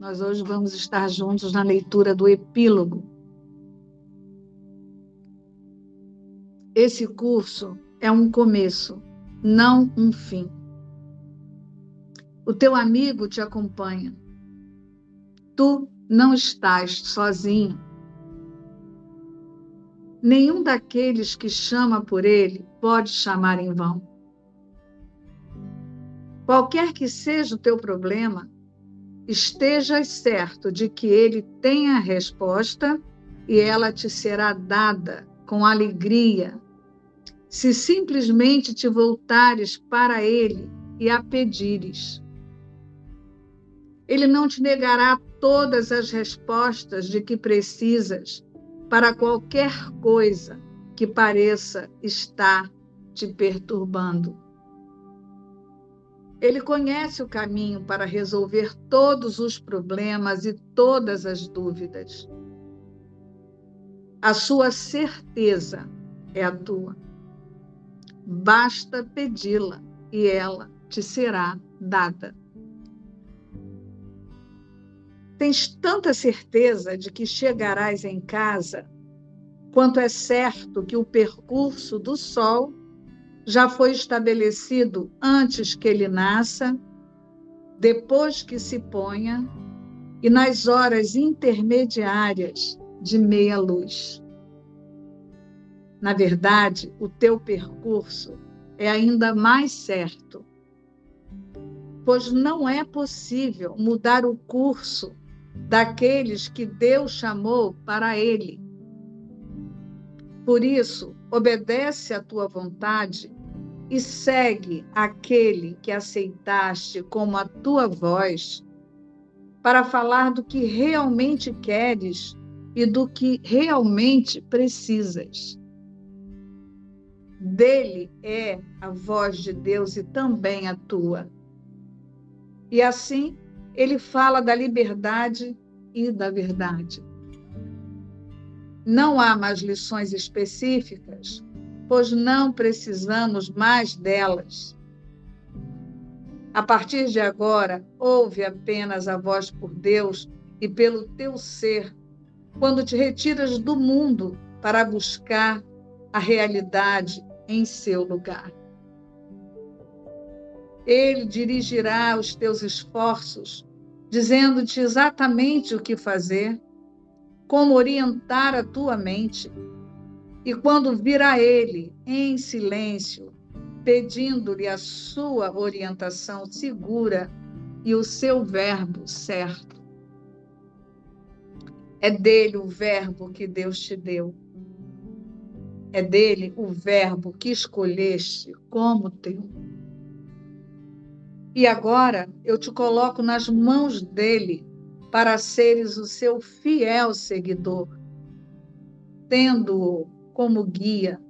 Nós hoje vamos estar juntos na leitura do epílogo. Esse curso é um começo, não um fim. O teu amigo te acompanha. Tu não estás sozinho. Nenhum daqueles que chama por ele pode chamar em vão. Qualquer que seja o teu problema, estejas certo de que ele tem a resposta e ela te será dada com alegria, se simplesmente te voltares para ele e a pedires. Ele não te negará todas as respostas de que precisas para qualquer coisa que pareça estar te perturbando. Ele conhece o caminho para resolver todos os problemas e todas as dúvidas. A sua certeza é a tua. Basta pedi-la e ela te será dada. Tens tanta certeza de que chegarás em casa, quanto é certo que o percurso do sol já foi estabelecido antes que ele nasça, depois que se ponha e nas horas intermediárias de meia luz. Na verdade, o teu percurso é ainda mais certo, pois não é possível mudar o curso daqueles que Deus chamou para ele. Por isso, obedece à tua vontade e segue aquele que aceitaste como a tua voz, para falar do que realmente queres e do que realmente precisas. Dele é a voz de Deus e também a tua. E assim, ele fala da liberdade e da verdade. Não há mais lições específicas, pois não precisamos mais delas. A partir de agora, ouve apenas a voz por Deus e pelo teu ser, quando te retiras do mundo para buscar a realidade em seu lugar. Ele dirigirá os teus esforços, dizendo-te exatamente o que fazer, como orientar a tua mente. E quando vir a ele em silêncio, pedindo-lhe a sua orientação segura e o seu verbo certo. É dele o verbo que Deus te deu é dele o verbo que escolheste como teu. E agora eu te coloco nas mãos dele para seres o seu fiel seguidor, tendo-o como guia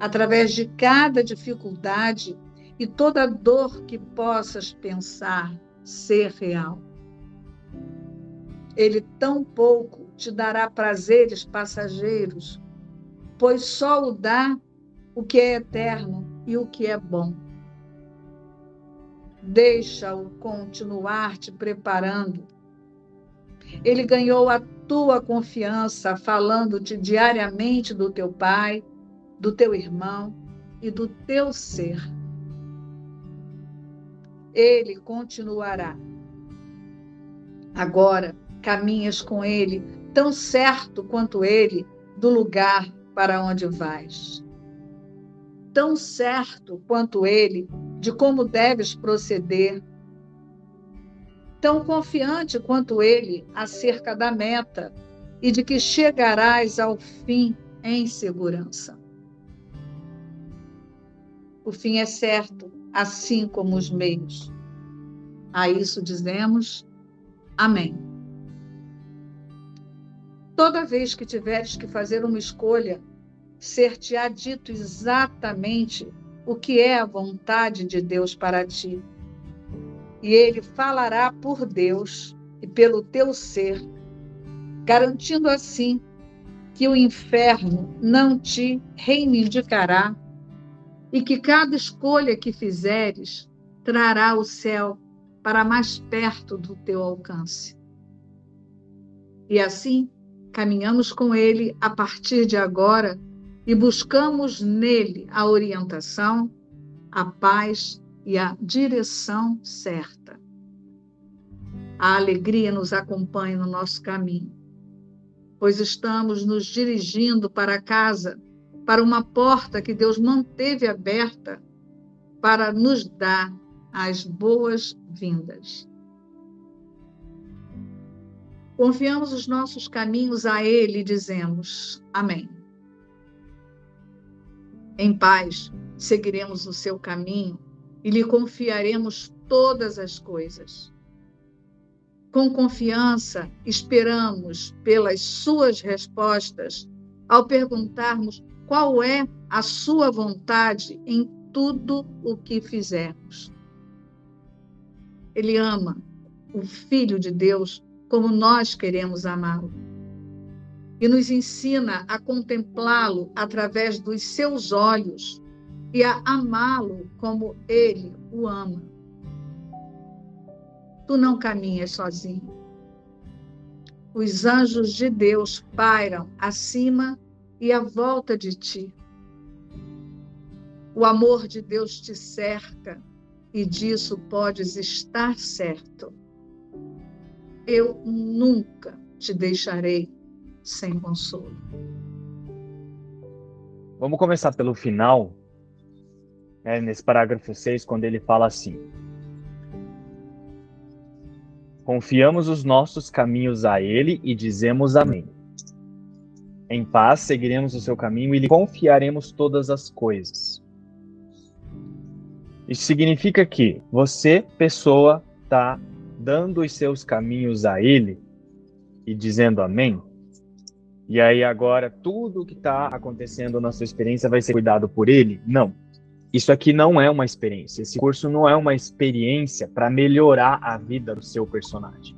através de cada dificuldade e toda dor que possas pensar ser real. Ele tão pouco te dará prazeres passageiros pois só o dá o que é eterno e o que é bom. Deixa-o continuar te preparando. Ele ganhou a tua confiança, falando-te diariamente do teu pai, do teu irmão e do teu ser. Ele continuará. Agora caminhas com ele, tão certo quanto ele, do lugar para onde vais. Tão certo quanto ele de como deves proceder, tão confiante quanto ele acerca da meta e de que chegarás ao fim em segurança. O fim é certo, assim como os meios. A isso dizemos Amém. Toda vez que tiveres que fazer uma escolha, ser-te-á dito exatamente o que é a vontade de Deus para ti. E ele falará por Deus e pelo teu ser, garantindo assim que o inferno não te reivindicará e que cada escolha que fizeres trará o céu para mais perto do teu alcance. E assim, caminhamos com Ele a partir de agora e buscamos nele a orientação, a paz e a direção certa. A alegria nos acompanha no nosso caminho, pois estamos nos dirigindo para casa, para uma porta que Deus manteve aberta para nos dar as boas-vindas. Confiamos os nossos caminhos a Ele e dizemos: Amém. Em paz, seguiremos o seu caminho e lhe confiaremos todas as coisas. Com confiança, esperamos pelas suas respostas ao perguntarmos qual é a sua vontade em tudo o que fizermos. Ele ama o Filho de Deus como nós queremos amá-lo. E nos ensina a contemplá-lo através dos seus olhos e a amá-lo como ele o ama. Tu não caminhas sozinho. Os anjos de Deus pairam acima e à volta de ti. O amor de Deus te cerca e disso podes estar certo eu nunca te deixarei sem consolo. Vamos começar pelo final, né, nesse parágrafo 6, quando ele fala assim: Confiamos os nossos caminhos a Ele e dizemos Amém. Em paz seguiremos o seu caminho e lhe confiaremos todas as coisas. Isso significa que você, pessoa, está dando os seus caminhos a Ele e dizendo amém, e aí agora tudo o que está acontecendo na sua experiência vai ser cuidado por Ele? Não. Isso aqui não é uma experiência. Esse curso não é uma experiência para melhorar a vida do seu personagem.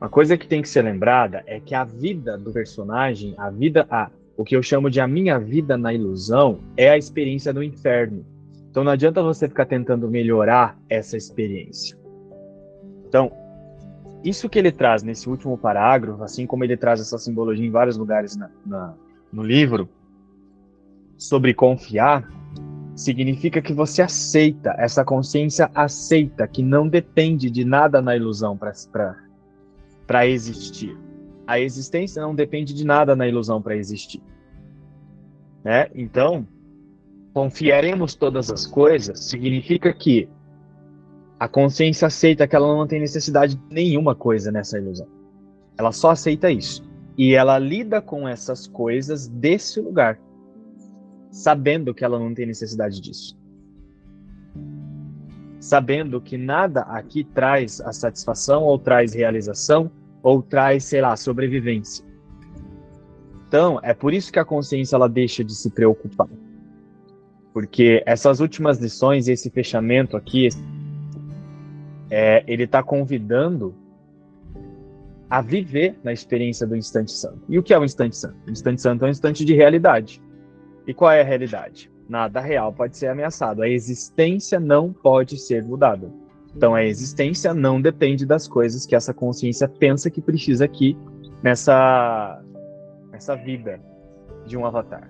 Uma coisa que tem que ser lembrada é que a vida do personagem, a vida, a, o que eu chamo de a minha vida na ilusão, é a experiência do inferno. Então não adianta você ficar tentando melhorar essa experiência. Então, isso que ele traz nesse último parágrafo, assim como ele traz essa simbologia em vários lugares na, na, no livro, sobre confiar, significa que você aceita, essa consciência aceita que não depende de nada na ilusão para existir. A existência não depende de nada na ilusão para existir. Né? Então, confiaremos todas as coisas significa que a consciência aceita que ela não tem necessidade de nenhuma coisa nessa ilusão. Ela só aceita isso. E ela lida com essas coisas desse lugar, sabendo que ela não tem necessidade disso. Sabendo que nada aqui traz a satisfação, ou traz realização, ou traz, sei lá, sobrevivência. Então, é por isso que a consciência ela deixa de se preocupar. Porque essas últimas lições, esse fechamento aqui, é, ele está convidando a viver na experiência do instante santo. E o que é o instante santo? O instante santo é um instante de realidade. E qual é a realidade? Nada real pode ser ameaçado. A existência não pode ser mudada. Então a existência não depende das coisas que essa consciência pensa que precisa aqui nessa nessa vida de um avatar.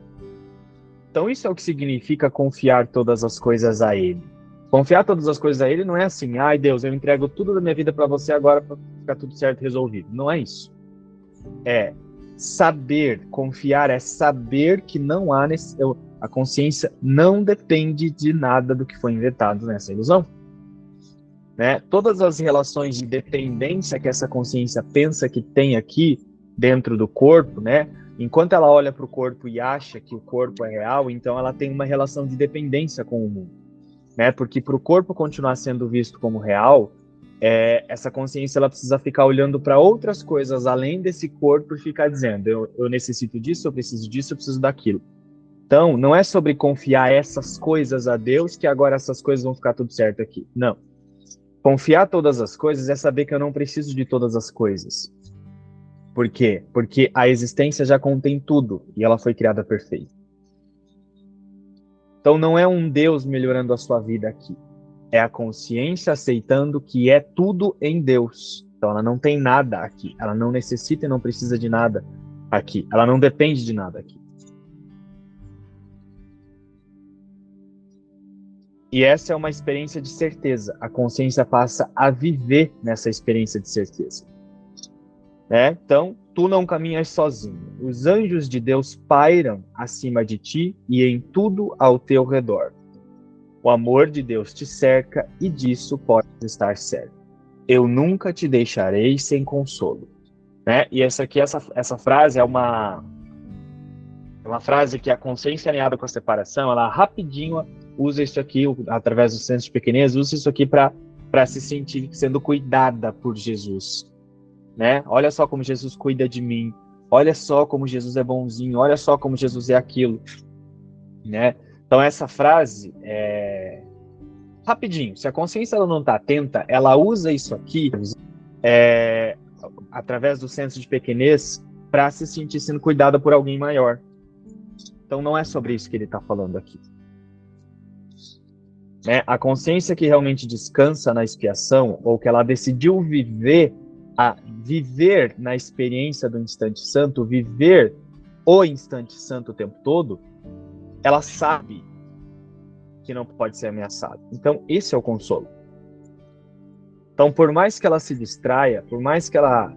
Então isso é o que significa confiar todas as coisas a ele. Confiar todas as coisas a Ele não é assim, ai Deus, eu entrego tudo da minha vida para você agora para ficar tudo certo resolvido. Não é isso. É saber, confiar é saber que não há nesse, a consciência não depende de nada do que foi inventado nessa ilusão. Né? Todas as relações de dependência que essa consciência pensa que tem aqui dentro do corpo, né? Enquanto ela olha para o corpo e acha que o corpo é real, então ela tem uma relação de dependência com o mundo né? Porque para o corpo continuar sendo visto como real, é, essa consciência ela precisa ficar olhando para outras coisas além desse corpo e ficar dizendo: eu, eu necessito disso, eu preciso disso, eu preciso daquilo. Então, não é sobre confiar essas coisas a Deus que agora essas coisas vão ficar tudo certo aqui. Não. Confiar todas as coisas é saber que eu não preciso de todas as coisas. Por quê? Porque a existência já contém tudo e ela foi criada perfeita. Então não é um Deus melhorando a sua vida aqui. É a consciência aceitando que é tudo em Deus. Então ela não tem nada aqui. Ela não necessita e não precisa de nada aqui. Ela não depende de nada aqui. E essa é uma experiência de certeza. A consciência passa a viver nessa experiência de certeza. Né? Então, tu não caminhas sozinho. Os anjos de Deus pairam acima de ti e em tudo ao teu redor. O amor de Deus te cerca e disso pode estar certo. Eu nunca te deixarei sem consolo. Né? E essa aqui, essa, essa frase é uma, é uma frase que a consciência alinhada com a separação, ela rapidinho usa isso aqui, através do senso de pequenez, usa isso aqui para se sentir sendo cuidada por Jesus. Né? Olha só como Jesus cuida de mim. Olha só como Jesus é bonzinho. Olha só como Jesus é aquilo. Né? Então, essa frase é. Rapidinho, se a consciência ela não está atenta, ela usa isso aqui é, através do senso de pequenez para se sentir sendo cuidada por alguém maior. Então, não é sobre isso que ele está falando aqui. Né? A consciência que realmente descansa na expiação, ou que ela decidiu viver, a viver na experiência do instante santo, viver o instante santo o tempo todo, ela sabe que não pode ser ameaçada. Então, esse é o consolo. Então, por mais que ela se distraia, por mais que ela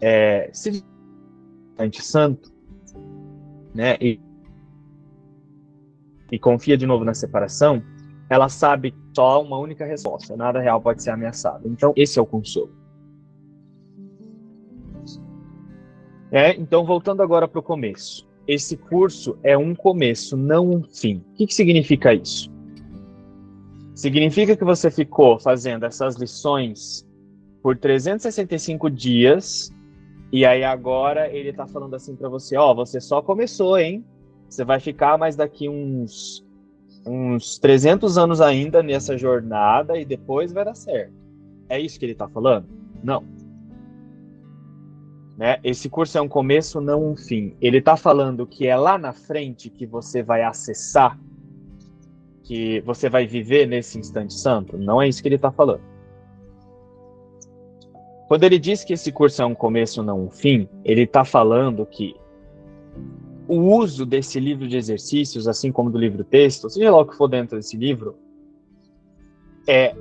é, se instante santo, né, e, e confia de novo na separação, ela sabe só uma única resposta: nada real pode ser ameaçado. Então, esse é o consolo. É, então, voltando agora para o começo. Esse curso é um começo, não um fim. O que, que significa isso? Significa que você ficou fazendo essas lições por 365 dias e aí agora ele está falando assim para você, ó, oh, você só começou, hein? Você vai ficar mais daqui uns uns 300 anos ainda nessa jornada e depois vai dar certo. É isso que ele está falando? Não. Né? Esse curso é um começo, não um fim. Ele está falando que é lá na frente que você vai acessar, que você vai viver nesse instante santo. Não é isso que ele está falando. Quando ele diz que esse curso é um começo, não um fim, ele está falando que o uso desse livro de exercícios, assim como do livro texto, seja lá o que for dentro desse livro, é,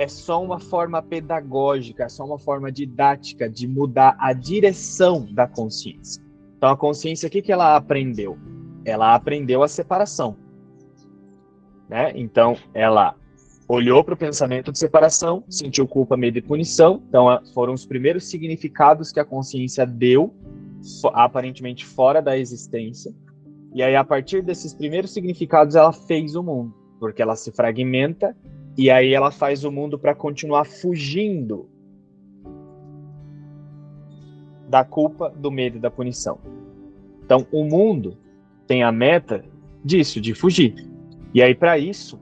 é só uma forma pedagógica, é só uma forma didática de mudar a direção da consciência. Então, a consciência, o que, que ela aprendeu? Ela aprendeu a separação. Né? Então, ela olhou para o pensamento de separação, sentiu culpa, medo e punição. Então, foram os primeiros significados que a consciência deu aparentemente fora da existência. E aí, a partir desses primeiros significados, ela fez o mundo, porque ela se fragmenta e aí ela faz o mundo para continuar fugindo da culpa, do medo e da punição. Então, o mundo tem a meta disso, de fugir. E aí, para isso,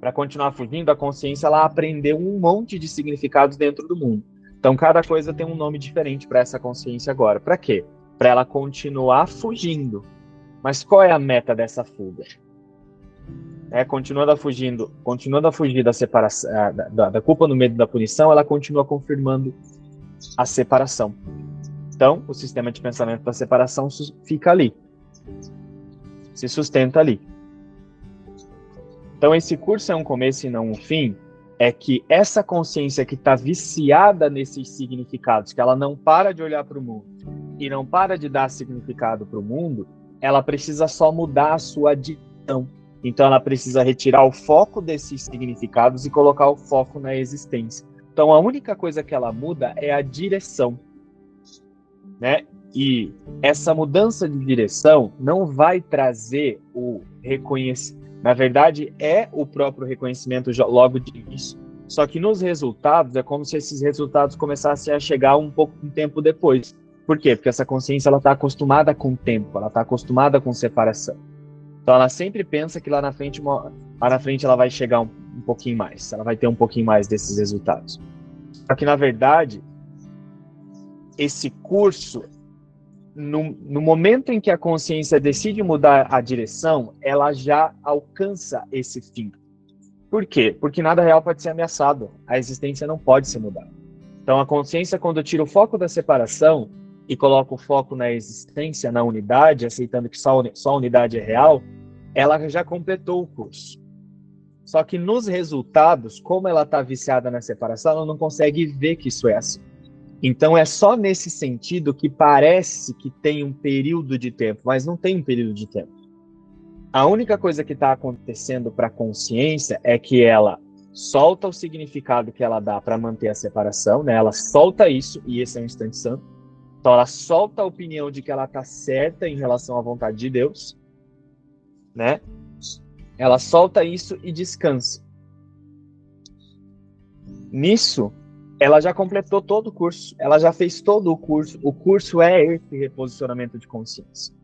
para continuar fugindo, a consciência ela aprendeu um monte de significados dentro do mundo. Então, cada coisa tem um nome diferente para essa consciência agora. Para quê? Para ela continuar fugindo. Mas qual é a meta dessa fuga? É, continuando a fugindo, continuando fugir da separação, da, da culpa no medo da punição, ela continua confirmando a separação. Então, o sistema de pensamento da separação fica ali, se sustenta ali. Então, esse curso é um começo e não um fim, é que essa consciência que está viciada nesses significados, que ela não para de olhar para o mundo e não para de dar significado para o mundo, ela precisa só mudar a sua direção. Então ela precisa retirar o foco desses significados e colocar o foco na existência. Então a única coisa que ela muda é a direção, né? E essa mudança de direção não vai trazer o reconhecimento na verdade, é o próprio reconhecimento logo de início. Só que nos resultados, é como se esses resultados começassem a chegar um pouco um tempo depois. Por quê? Porque essa consciência ela está acostumada com o tempo, ela está acostumada com separação. Então ela sempre pensa que lá na frente, lá na frente ela vai chegar um, um pouquinho mais, ela vai ter um pouquinho mais desses resultados. Só que na verdade, esse curso no, no, momento em que a consciência decide mudar a direção, ela já alcança esse fim. Por quê? Porque nada real pode ser ameaçado. A existência não pode ser mudada. Então, a consciência, quando tira o foco da separação e coloca o foco na existência, na unidade, aceitando que só, só a unidade é real, ela já completou o curso. Só que nos resultados, como ela está viciada na separação, ela não consegue ver que isso é assim. Então é só nesse sentido que parece que tem um período de tempo, mas não tem um período de tempo. A única coisa que está acontecendo para a consciência é que ela solta o significado que ela dá para manter a separação, né? Ela solta isso e esse é um instante santo. Então ela solta a opinião de que ela está certa em relação à vontade de Deus, né? Ela solta isso e descansa. Nisso, ela já completou todo o curso, ela já fez todo o curso. O curso é esse reposicionamento de consciência.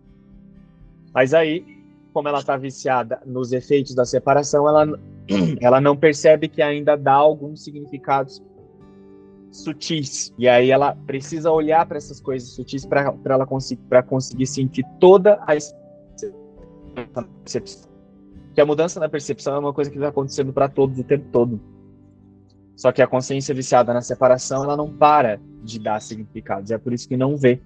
Mas aí, como ela está viciada nos efeitos da separação, ela, ela não percebe que ainda dá alguns significados sutis. E aí ela precisa olhar para essas coisas sutis para ela conseguir, conseguir sentir toda a percepção. Que a mudança na percepção é uma coisa que está acontecendo para todos o tempo todo. Só que a consciência viciada na separação, ela não para de dar significados. É por isso que não vê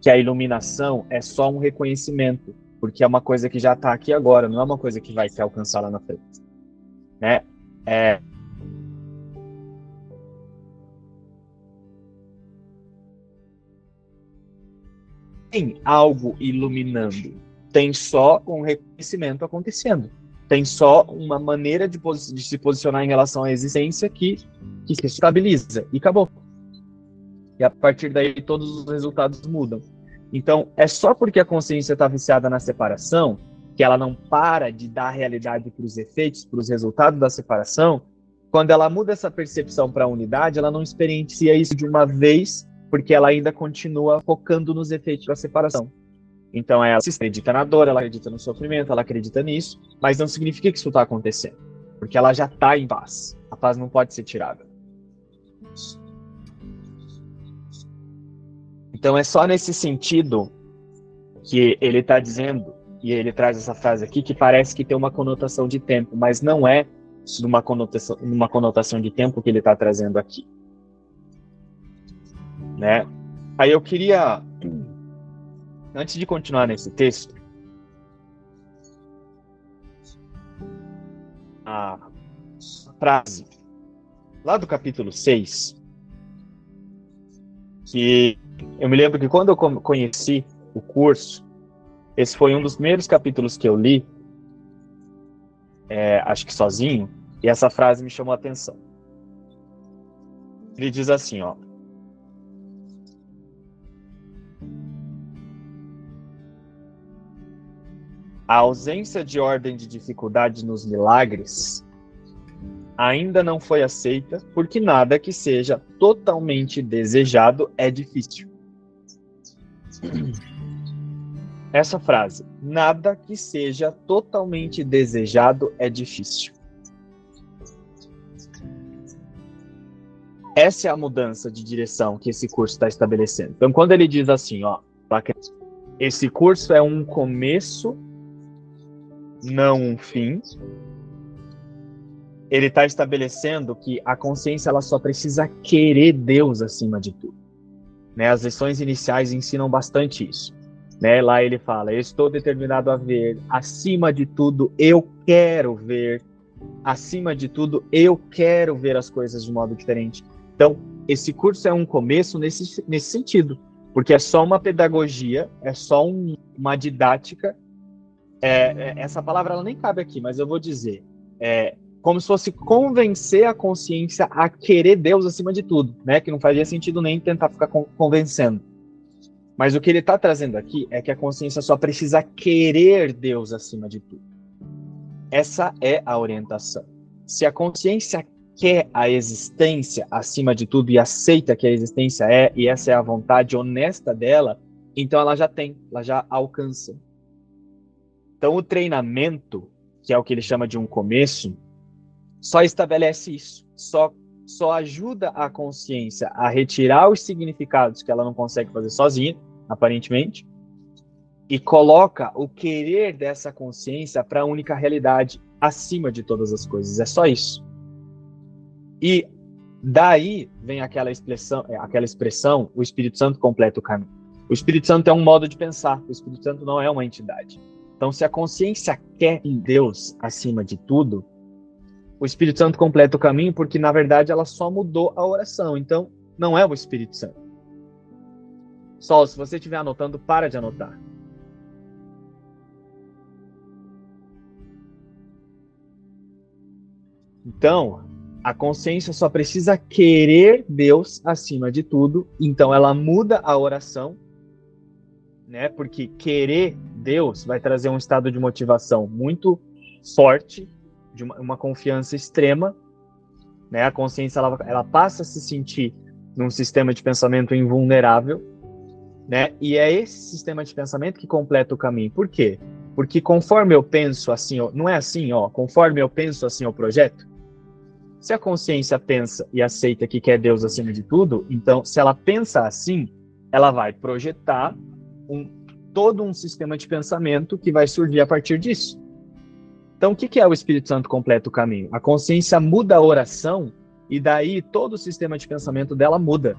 que a iluminação é só um reconhecimento, porque é uma coisa que já está aqui agora, não é uma coisa que vai se alcançar lá na frente. Né? É, tem algo iluminando, tem só um reconhecimento acontecendo tem só uma maneira de, de, se posicionar em relação à existência que, que se estabiliza e acabou. E a partir daí todos os resultados mudam. Então, é só porque a consciência está viciada na separação que ela não para de dar realidade para os efeitos, para os resultados da separação. Quando ela muda essa percepção para a unidade, ela não experiencia isso de uma vez, porque ela ainda continua focando nos efeitos da separação. Então ela se acredita na dor, ela acredita no sofrimento, ela acredita nisso, mas não significa que isso está acontecendo, porque ela já está em paz. A paz não pode ser tirada. Então é só nesse sentido que ele está dizendo, e ele traz essa frase aqui, que parece que tem uma conotação de tempo, mas não é numa conotação, numa conotação de tempo que ele está trazendo aqui. Né? Aí eu queria antes de continuar nesse texto, a frase lá do capítulo 6, que eu me lembro que quando eu conheci o curso, esse foi um dos primeiros capítulos que eu li, é, acho que sozinho, e essa frase me chamou a atenção. Ele diz assim, ó, A ausência de ordem de dificuldade nos milagres ainda não foi aceita, porque nada que seja totalmente desejado é difícil. Essa frase, nada que seja totalmente desejado é difícil. Essa é a mudança de direção que esse curso está estabelecendo. Então, quando ele diz assim, ó, esse curso é um começo não um fim. Ele está estabelecendo que a consciência ela só precisa querer Deus acima de tudo. Né? As lições iniciais ensinam bastante isso. Né? Lá ele fala: Eu estou determinado a ver, acima de tudo, eu quero ver, acima de tudo, eu quero ver as coisas de modo diferente. Então, esse curso é um começo nesse, nesse sentido, porque é só uma pedagogia, é só um, uma didática é, é, essa palavra ela nem cabe aqui, mas eu vou dizer. É, como se fosse convencer a consciência a querer Deus acima de tudo, né? Que não fazia sentido nem tentar ficar convencendo. Mas o que ele está trazendo aqui é que a consciência só precisa querer Deus acima de tudo. Essa é a orientação. Se a consciência quer a existência acima de tudo e aceita que a existência é, e essa é a vontade honesta dela, então ela já tem, ela já alcança. Então, o treinamento, que é o que ele chama de um começo, só estabelece isso, só, só ajuda a consciência a retirar os significados que ela não consegue fazer sozinha, aparentemente, e coloca o querer dessa consciência para a única realidade acima de todas as coisas. É só isso. E Daí vem aquela expressão, é, aquela expressão, o Espírito Santo completa o caminho. O Espírito Santo é um modo de pensar, o Espírito Santo não é uma entidade. Então, se a consciência quer em Deus acima de tudo, o Espírito Santo completa o caminho porque, na verdade, ela só mudou a oração. Então, não é o Espírito Santo. Sol, se você estiver anotando, para de anotar. Então, a consciência só precisa querer Deus acima de tudo, então ela muda a oração, né? Porque querer Deus vai trazer um estado de motivação muito forte, de uma, uma confiança extrema, né? A consciência ela, ela passa a se sentir num sistema de pensamento invulnerável, né? E é esse sistema de pensamento que completa o caminho. Por quê? Porque conforme eu penso assim, ó, não é assim, ó, conforme eu penso assim o projeto, se a consciência pensa e aceita que quer Deus acima de tudo, então, se ela pensa assim, ela vai projetar um, todo um sistema de pensamento que vai surgir a partir disso. Então, o que é o Espírito Santo completa o caminho? A consciência muda a oração e daí todo o sistema de pensamento dela muda.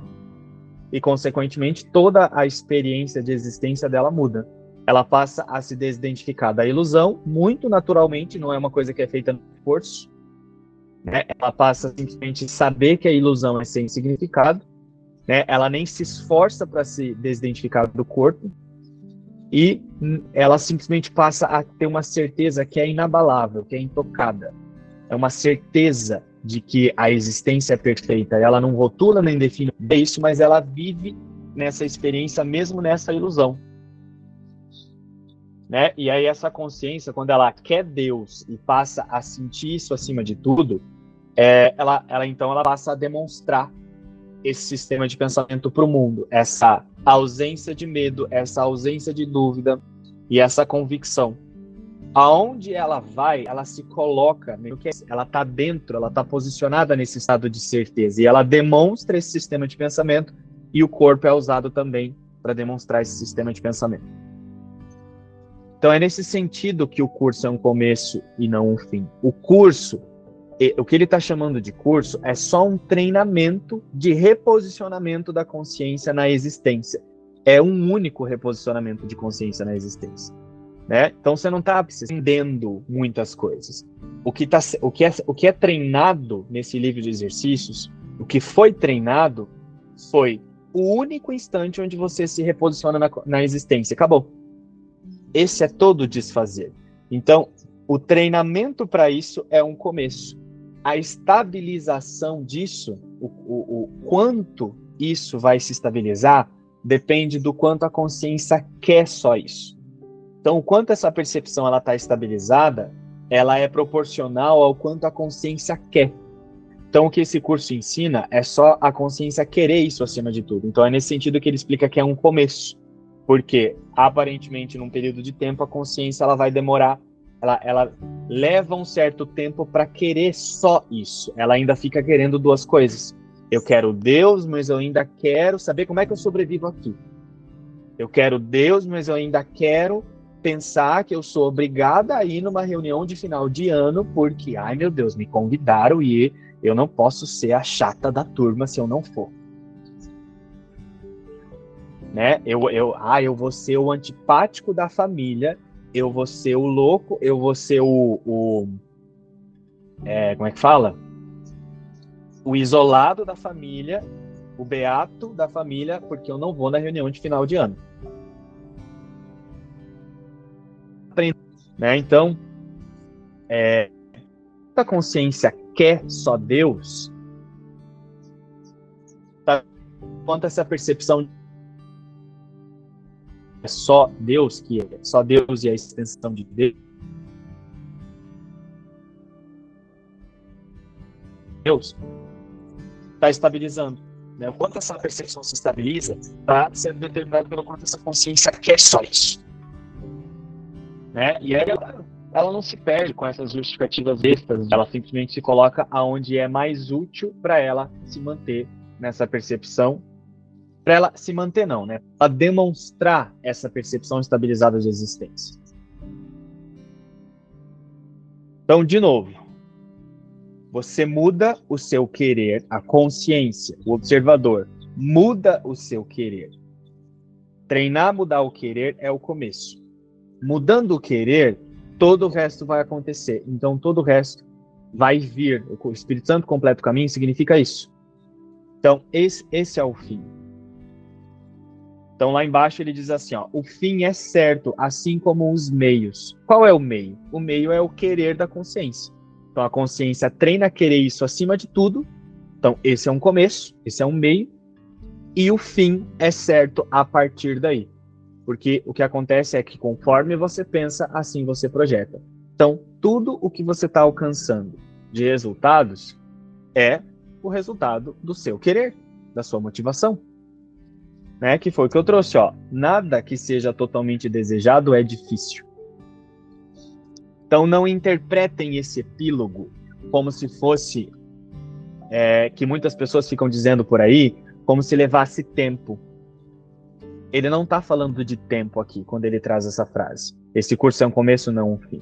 E, consequentemente, toda a experiência de existência dela muda. Ela passa a se desidentificar da ilusão, muito naturalmente, não é uma coisa que é feita no esforço. Né? Ela passa a simplesmente saber que a ilusão é sem significado. Né? Ela nem se esforça para se desidentificar do corpo. E ela simplesmente passa a ter uma certeza que é inabalável, que é intocada. É uma certeza de que a existência é perfeita. Ela não rotula nem define isso, mas ela vive nessa experiência, mesmo nessa ilusão. Né? E aí essa consciência, quando ela quer Deus e passa a sentir isso acima de tudo, é, ela, ela então ela passa a demonstrar esse sistema de pensamento para o mundo, essa ausência de medo, essa ausência de dúvida e essa convicção. Aonde ela vai, ela se coloca, né, ela está dentro, ela está posicionada nesse estado de certeza. E ela demonstra esse sistema de pensamento e o corpo é usado também para demonstrar esse sistema de pensamento. Então é nesse sentido que o curso é um começo e não um fim. O curso, o que ele está chamando de curso, é só um treinamento de reposicionamento da consciência na existência. É um único reposicionamento de consciência na existência. Né? Então você não está aprendendo muitas coisas. O que, tá, o, que é, o que é treinado nesse livro de exercícios, o que foi treinado, foi o único instante onde você se reposiciona na, na existência. Acabou. Esse é todo o desfazer. Então, o treinamento para isso é um começo. A estabilização disso, o, o, o quanto isso vai se estabilizar, depende do quanto a consciência quer só isso. Então, o quanto essa percepção ela está estabilizada, ela é proporcional ao quanto a consciência quer. Então, o que esse curso ensina é só a consciência querer isso acima de tudo. Então, é nesse sentido que ele explica que é um começo, porque aparentemente, num período de tempo, a consciência ela vai demorar, ela, ela leva um certo tempo para querer só isso. Ela ainda fica querendo duas coisas. Eu quero Deus, mas eu ainda quero saber como é que eu sobrevivo aqui. Eu quero Deus, mas eu ainda quero pensar que eu sou obrigada a ir numa reunião de final de ano porque, ai meu Deus, me convidaram e eu não posso ser a chata da turma se eu não for. Né? Eu, eu, ah, eu vou ser o antipático da família, eu vou ser o louco, eu vou ser o, o é, como é que fala? O isolado da família, o beato da família, porque eu não vou na reunião de final de ano. Né? Então, é, a consciência quer só Deus, tá? quanto essa percepção é só Deus que é, só Deus e a extensão de Deus. Deus está estabilizando. Né? O quanto essa percepção se estabiliza está sendo determinado pelo quanto essa consciência quer só isso. Né? E aí ela, ela não se perde com essas justificativas extras, ela simplesmente se coloca aonde é mais útil para ela se manter nessa percepção, para ela se manter não, né? Para demonstrar essa percepção estabilizada de existência. Então, de novo, Você muda o seu querer, a consciência, o observador muda o seu querer. Treinar mudar o querer é o começo. Mudando o querer, todo o resto vai acontecer. Então todo o resto vai vir. O Espírito Santo completa o caminho significa isso. Então esse, esse é o fim. Então lá embaixo ele diz assim, ó, o fim é certo, assim como os meios. Qual é o meio? O meio é o querer da consciência. Então a consciência treina a querer isso acima de tudo. Então esse é um começo, esse é um meio, e o fim é certo a partir daí. Porque o que acontece é que conforme você pensa, assim você projeta. Então, tudo o que você está alcançando de resultados é o resultado do seu querer, da sua motivação né? Que foi o que eu trouxe, ó. Nada que seja totalmente desejado é difícil. Então não interpretem esse epílogo como se fosse é, que muitas pessoas ficam dizendo por aí, como se levasse tempo. Ele não está falando de tempo aqui quando ele traz essa frase. Esse curso é um começo, não um fim.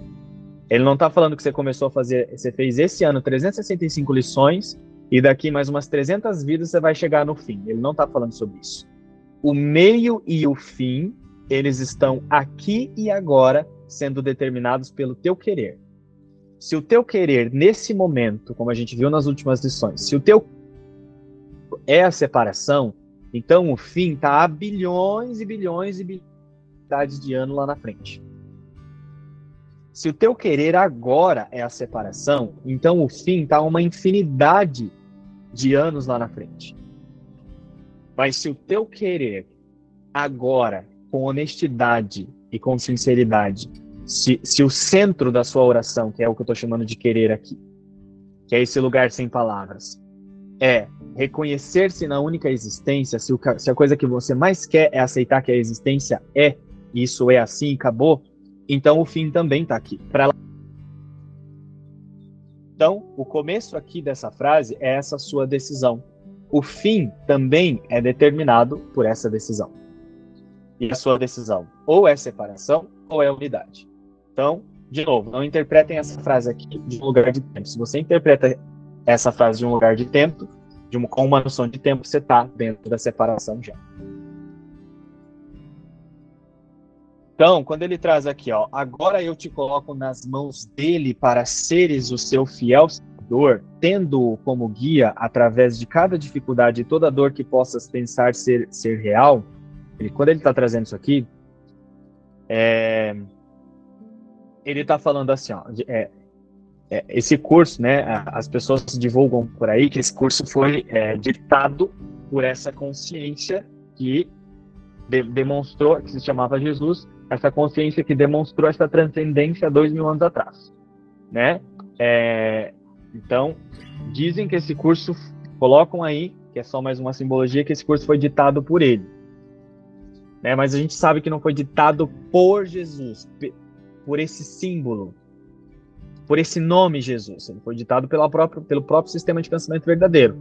Ele não está falando que você começou a fazer, você fez esse ano 365 lições e daqui mais umas 300 vidas você vai chegar no fim. Ele não está falando sobre isso o meio e o fim, eles estão aqui e agora sendo determinados pelo teu querer. Se o teu querer nesse momento, como a gente viu nas últimas lições, se o teu é a separação, então o fim está a bilhões e bilhões e bilhões de anos lá na frente. Se o teu querer agora é a separação, então o fim está uma infinidade de anos lá na frente. Mas se o teu querer agora, com honestidade e com sinceridade, se, se o centro da sua oração, que é o que eu estou chamando de querer aqui, que é esse lugar sem palavras, é reconhecer-se na única existência, se, o, se, a coisa que você mais quer é aceitar que a existência é, isso é assim acabou, então o fim também está aqui. Pra... Então, o começo aqui dessa frase é essa sua decisão o fim também é determinado por essa decisão. E a sua decisão ou é separação ou é unidade. Então, de novo, não interpretem essa frase aqui de um lugar de tempo. Se você interpreta essa frase de um lugar de tempo, de uma, com uma noção de tempo, você está dentro da separação já. Então, quando ele traz aqui, ó, agora eu te coloco nas mãos dele para seres o seu fiel dor, tendo como guia através de cada dificuldade e toda dor que possas pensar ser, ser real, ele, quando ele está trazendo isso aqui, é, ele está falando assim, ó, é, é, esse curso, né, as pessoas divulgam por aí que esse curso foi é, ditado por essa consciência que de, demonstrou, que se chamava Jesus, essa consciência que demonstrou essa transcendência dois mil anos atrás, né? É, então, dizem que esse curso, colocam aí, que é só mais uma simbologia, que esse curso foi ditado por ele. Né? Mas a gente sabe que não foi ditado por Jesus, por esse símbolo, por esse nome Jesus. Ele foi ditado pela própria, pelo próprio sistema de pensamento verdadeiro.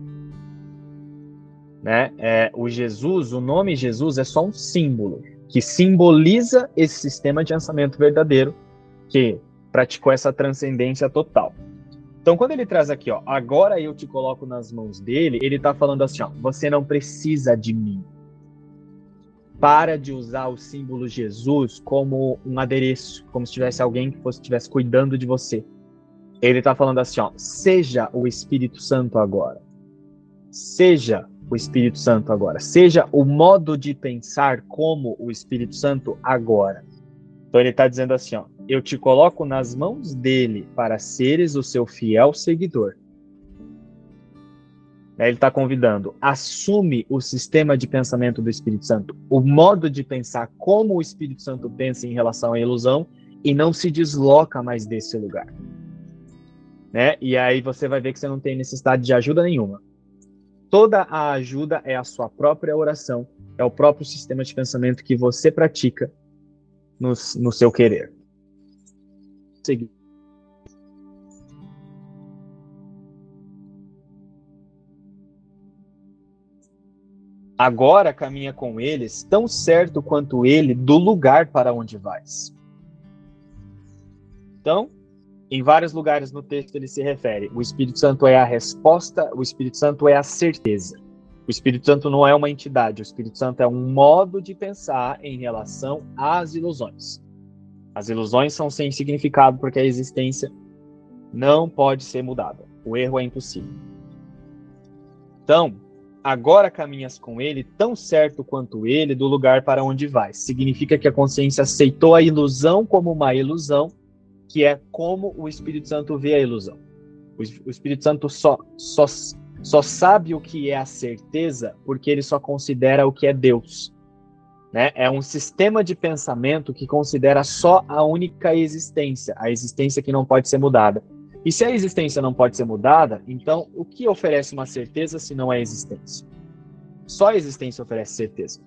Né? É, o Jesus, o nome Jesus é só um símbolo que simboliza esse sistema de pensamento verdadeiro que praticou essa transcendência total. Então, quando ele traz aqui, ó, agora eu te coloco nas mãos dele, ele está falando assim, ó, você não precisa de mim. Para de usar o símbolo Jesus como um adereço, como se tivesse alguém que fosse estivesse cuidando de você. Ele está falando assim, ó, seja o Espírito Santo agora. Seja o Espírito Santo agora. Seja o modo de pensar como o Espírito Santo agora. Então ele está dizendo assim, ó, eu te coloco nas mãos dele para seres o seu fiel seguidor. Ele está convidando, assume o sistema de pensamento do Espírito Santo, o modo de pensar como o Espírito Santo pensa em relação à ilusão e não se desloca mais desse lugar. Né? E aí você vai ver que você não tem necessidade de ajuda nenhuma. Toda a ajuda é a sua própria oração, é o próprio sistema de pensamento que você pratica no, no seu querer seguir. Agora caminha com eles, tão certo quanto ele do lugar para onde vais. Então, Em vários lugares no texto ele se refere. O Espírito Santo é a resposta, o Espírito Santo é a certeza. O Espírito Santo não é uma entidade, o Espírito Santo é um modo de pensar em relação às ilusões. As ilusões são sem significado porque a existência não pode ser mudada. O erro é impossível. Então, agora caminhas com ele tão certo quanto ele do lugar para onde vai. Significa que a consciência aceitou a ilusão como uma ilusão, que é como o Espírito Santo vê a ilusão. O Espírito Santo só, só, só sabe o que é a certeza porque ele só considera o que é Deus. Né? É um sistema de pensamento que considera só a única existência, a existência que não pode ser mudada. E se a existência não pode ser mudada, então o que oferece uma certeza se não é a existência? Só a existência oferece certeza.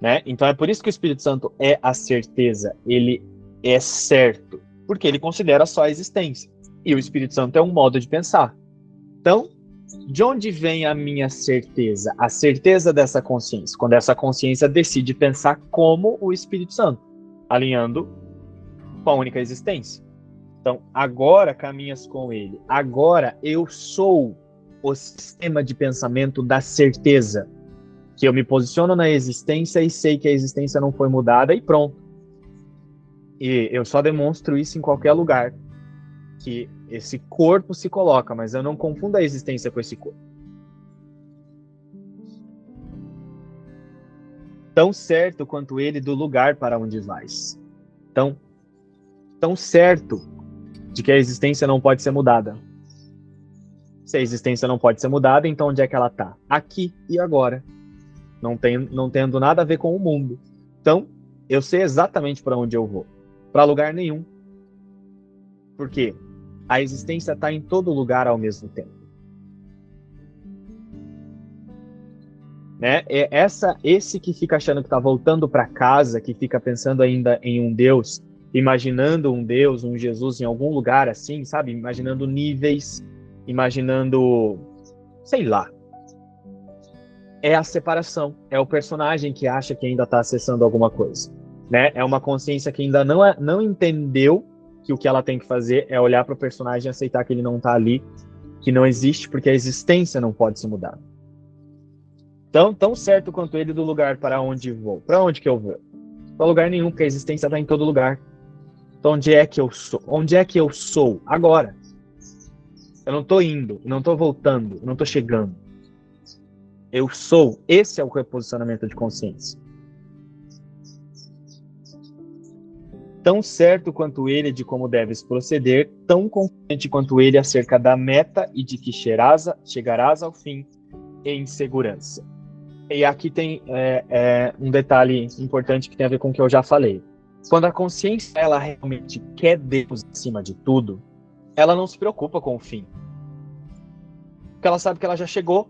Né? Então é por isso que o Espírito Santo é a certeza, ele é certo, porque ele considera só a existência. E o Espírito Santo é um modo de pensar. Então, de onde vem a minha certeza? A certeza dessa consciência, quando essa consciência decide pensar como o Espírito Santo, alinhando com a única existência. Então, agora caminhas com ele. Agora eu sou o sistema de pensamento da certeza. Que eu me posiciono na existência e sei que a existência não foi mudada e pronto. E eu só demonstro isso em qualquer lugar que esse corpo se coloca, mas eu não confundo a existência com esse corpo. Tão certo quanto ele do lugar para onde vais. Tão, tão certo de que a existência não pode ser mudada. Se a existência não pode ser mudada, então onde é que ela está? Aqui e agora. Não, tem, não tendo nada a ver com o mundo. Então, eu sei exatamente para onde eu vou. Para lugar nenhum. Por quê? A existência está em todo lugar ao mesmo tempo. Né? É essa, esse que fica achando que está voltando para casa, que fica pensando ainda em um Deus, imaginando um Deus, um Jesus em algum lugar assim, sabe? Imaginando níveis, imaginando, sei lá. É a separação, é o personagem que acha que ainda está acessando alguma coisa, né? É uma consciência que ainda não, é, não entendeu que o que ela tem que fazer é olhar para o personagem e aceitar que ele não está ali, que não existe, porque a existência não pode se mudar. Tão, tão certo quanto ele do lugar para onde vou. Para onde que eu vou? Para lugar nenhum, porque a existência está em todo lugar. Então, onde é que eu sou? Onde é que eu sou? Agora. Eu não estou indo, não estou voltando, não estou chegando. Eu sou. Esse é o reposicionamento de consciência. Tão certo quanto ele de como deves proceder, tão confiante quanto ele acerca da meta e de que chegarás, chegarás ao fim em segurança. E aqui tem é, é, um detalhe importante que tem a ver com o que eu já falei. Quando a consciência ela realmente quer Deus acima de tudo, ela não se preocupa com o fim. Porque ela sabe que ela já chegou.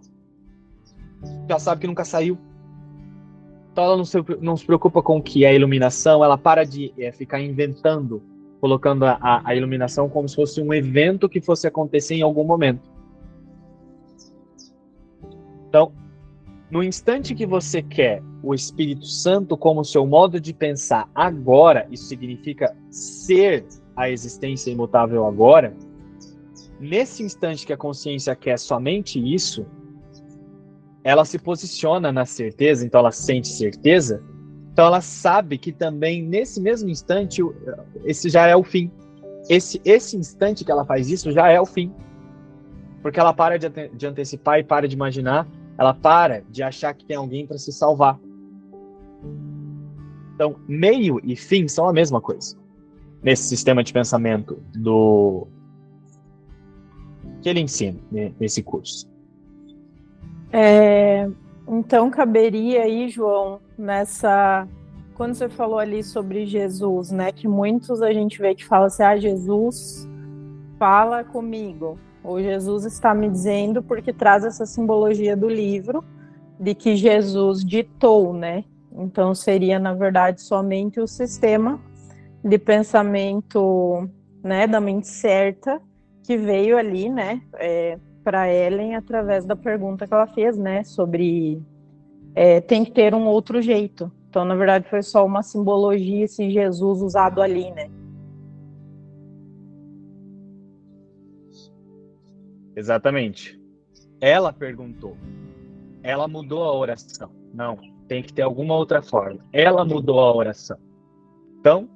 Ela sabe que nunca saiu. Então ela não se, não se preocupa com o que é iluminação, ela para de é, ficar inventando, colocando a, a iluminação como se fosse um evento que fosse acontecer em algum momento. Então, no instante que você quer o Espírito Santo como seu modo de pensar agora, isso significa ser a existência imutável agora. Nesse instante que a consciência quer somente isso, ela se posiciona na certeza, então ela sente certeza, então ela sabe que também nesse mesmo instante esse já é o fim. Esse esse instante que ela faz isso já é o fim. Porque ela para de, de antecipar e para de imaginar ela para de achar que tem alguém para se salvar. Então, meio e fim são a mesma coisa. Nesse sistema de pensamento do que ele ensina nesse curso. É, então caberia aí, João, nessa quando você falou ali sobre Jesus, né, que muitos a gente vê que fala assim, ah, Jesus fala comigo ou Jesus está me dizendo porque traz essa simbologia do livro de que Jesus ditou, né? Então seria na verdade somente o sistema de pensamento, né, da mente certa que veio ali, né, é, para Ellen através da pergunta que ela fez, né, sobre é, tem que ter um outro jeito. Então, na verdade, foi só uma simbologia esse Jesus usado ali, né? Exatamente. Ela perguntou. Ela mudou a oração. Não, tem que ter alguma outra forma. Ela mudou a oração. Então,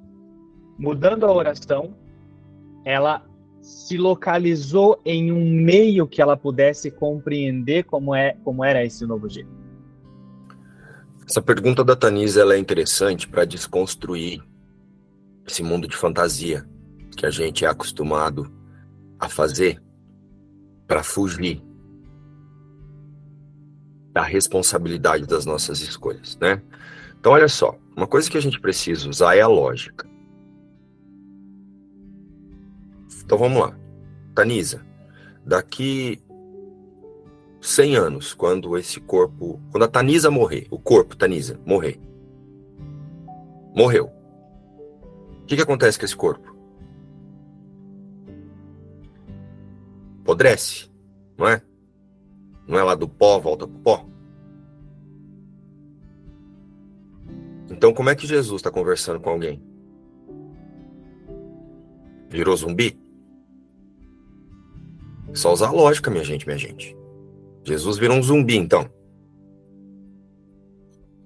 mudando a oração, ela se localizou em um meio que ela pudesse compreender como é como era esse novo jeito. Essa pergunta da Tanisa ela é interessante para desconstruir esse mundo de fantasia que a gente é acostumado a fazer para fugir da responsabilidade das nossas escolhas, né? Então, olha só, uma coisa que a gente precisa usar é a lógica. Então, vamos lá. Tanisa, daqui 100 anos, quando esse corpo, quando a Tanisa morrer, o corpo Tanisa morrer, morreu. O que, que acontece com esse corpo? Apodrece, não é? Não é lá do pó, volta pro pó. Então, como é que Jesus está conversando com alguém? Virou zumbi? Só usar lógica, minha gente, minha gente. Jesus virou um zumbi, então.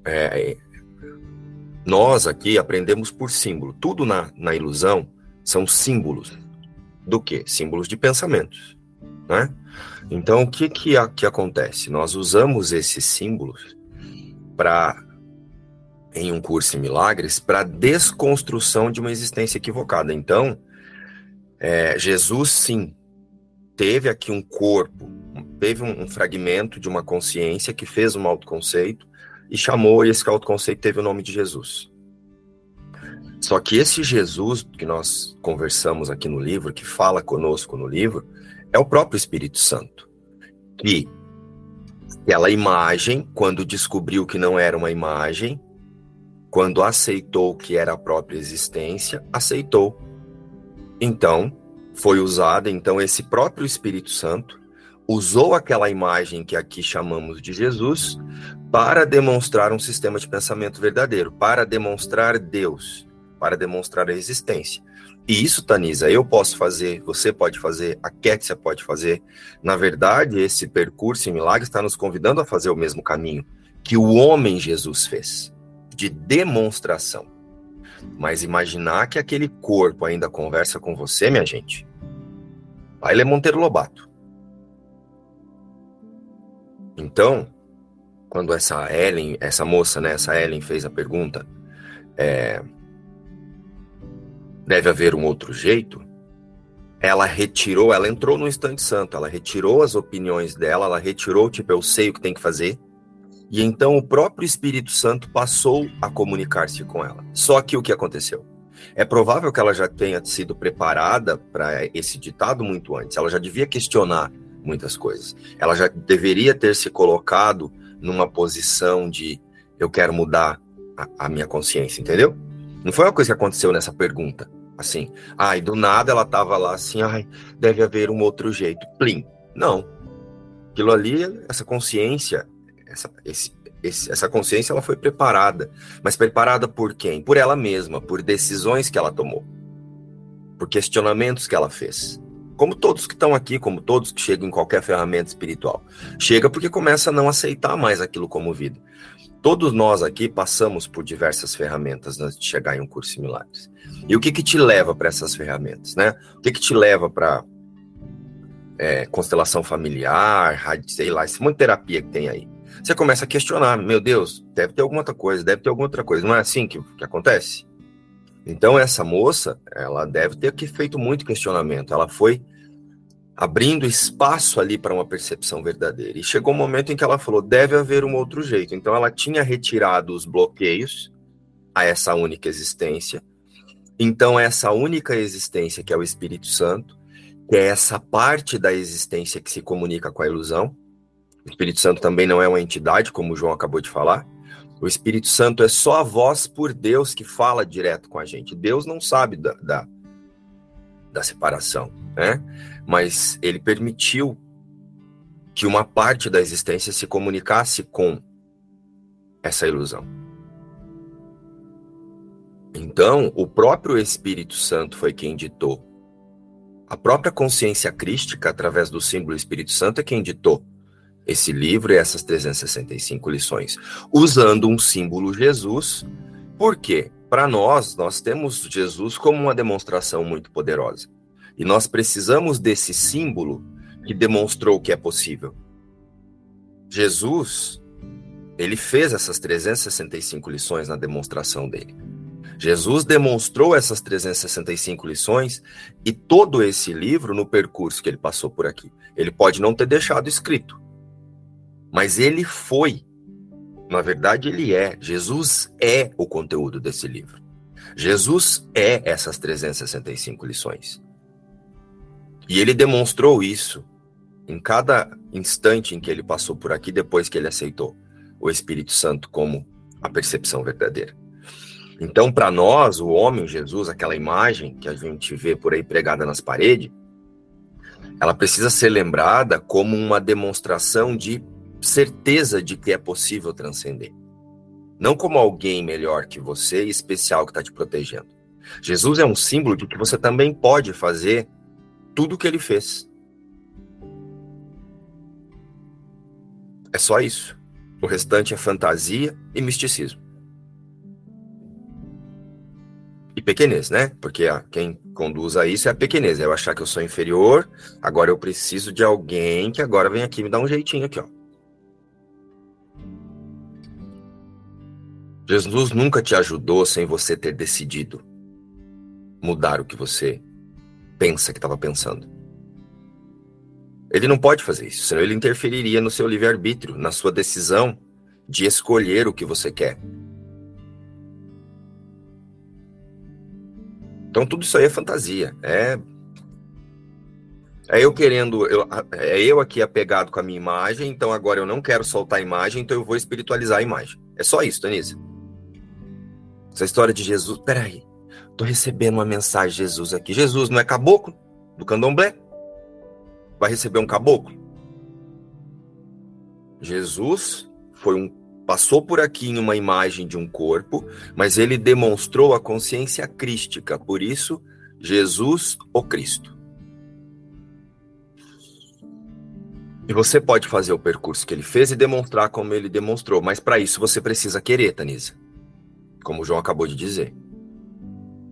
É, é nós aqui aprendemos por símbolo. Tudo na, na ilusão são símbolos. Do que? Símbolos de pensamentos. Né? Então, o que, que, que acontece? Nós usamos esses símbolos para, em um curso em milagres, para desconstrução de uma existência equivocada. Então, é, Jesus, sim, teve aqui um corpo, teve um, um, fragmento de uma consciência que fez um autoconceito e chamou, e esse autoconceito teve o nome de Jesus. Só que esse Jesus que nós conversamos aqui no livro, que fala conosco no livro, é o próprio Espírito Santo. Que aquela imagem, quando descobriu que não era uma imagem, quando aceitou que era a própria existência, aceitou. Então, foi usada, então, esse próprio Espírito Santo usou aquela imagem que aqui chamamos de Jesus para demonstrar um sistema de pensamento verdadeiro, para demonstrar Deus, para demonstrar a existência. E isso, Tanisa, eu posso fazer, você pode fazer, a Kétia pode fazer. Na verdade, esse percurso em milagre está nos convidando a fazer o mesmo caminho que o homem Jesus fez, de demonstração. Mas imaginar que aquele corpo ainda conversa com você, minha gente. Aí é Monteiro Lobato. Então, quando essa Ellen, essa moça, né, essa Ellen fez a pergunta, é, deve haver um outro jeito, ela retirou, ela entrou no instante santo, ela retirou as opiniões dela, ela retirou, tipo, eu sei o que tem que fazer, e então o próprio Espírito Santo passou a comunicar-se com ela. Só que o que aconteceu? É provável que ela já tenha sido preparada para esse ditado muito antes, ela já devia questionar muitas coisas, ela já deveria ter se colocado numa posição de eu quero mudar a, a minha consciência, entendeu? Não foi uma coisa que aconteceu nessa pergunta. Assim, ai, do nada ela tava lá assim, ai, deve haver um outro jeito. Plim. Não. Aquilo ali, essa consciência, essa, esse, esse, essa consciência ela foi preparada. Mas preparada por quem? Por ela mesma, por decisões que ela tomou, por questionamentos que ela fez. Como todos que estão aqui, como todos que chegam em qualquer ferramenta espiritual. Chega porque começa a não aceitar mais aquilo como vida. Todos nós aqui passamos por diversas ferramentas antes de chegar em um curso de milagres. E o que que te leva para essas ferramentas, né? O que que te leva para é, constelação familiar, sei lá, esse monte de terapia que tem aí. Você começa a questionar, meu Deus, deve ter alguma outra coisa, deve ter alguma outra coisa. Não é assim que, que acontece? Então essa moça, ela deve ter feito muito questionamento. Ela foi abrindo espaço ali para uma percepção verdadeira. E chegou um momento em que ela falou: deve haver um outro jeito. Então ela tinha retirado os bloqueios a essa única existência. Então essa única existência que é o Espírito Santo, que é essa parte da existência que se comunica com a ilusão. O Espírito Santo também não é uma entidade, como o João acabou de falar. O Espírito Santo é só a voz por Deus que fala direto com a gente. Deus não sabe da, da, da separação, né? Mas ele permitiu que uma parte da existência se comunicasse com essa ilusão. Então, o próprio Espírito Santo foi quem ditou A própria consciência crística, através do símbolo Espírito Santo, é quem ditou esse livro e essas 365 lições, usando um símbolo Jesus. Por quê? Para nós, nós temos Jesus como uma demonstração muito poderosa. E nós precisamos desse símbolo que demonstrou que é possível. Jesus, ele fez essas 365 lições na demonstração dele. Jesus demonstrou essas 365 lições e todo esse livro no percurso que ele passou por aqui. Ele pode não ter deixado escrito, mas ele foi. Na verdade, ele é. Jesus é o conteúdo desse livro. Jesus é essas 365 lições. E ele demonstrou isso em cada instante em que ele passou por aqui depois que ele aceitou o Espírito Santo como a percepção verdadeira. Então, para nós, o homem Jesus, aquela imagem que a gente vê por aí pregada nas paredes, ela precisa ser lembrada como uma demonstração de certeza de que é possível transcender. Não como alguém melhor que você e especial que está te protegendo. Jesus é um símbolo de que você também pode fazer tudo o que ele fez. É só isso. O restante é fantasia e misticismo. e pequenez, né? Porque a, quem conduz a isso é a pequenez. É eu achar que eu sou inferior, agora eu preciso de alguém que agora vem aqui me dar um jeitinho aqui, ó. Jesus nunca te ajudou sem você ter decidido mudar o que você pensa que estava pensando. Ele não pode fazer isso, senão ele interferiria no seu livre-arbítrio, na sua decisão de escolher o que você quer. Então tudo isso aí é fantasia. É é eu querendo, eu, é eu aqui apegado com a minha imagem, então agora eu não quero soltar a imagem, então eu vou espiritualizar a imagem. É só isso, Denise. Essa história de Jesus, peraí, tô recebendo uma mensagem de Jesus aqui. Jesus não é caboclo do candomblé? Vai receber um caboclo? Jesus foi um passou por aqui em uma imagem de um corpo, mas ele demonstrou a consciência crística, por isso, Jesus o Cristo. E você pode fazer o percurso que ele fez e demonstrar como ele demonstrou, mas para isso você precisa querer, Tanisa. Como o João acabou de dizer.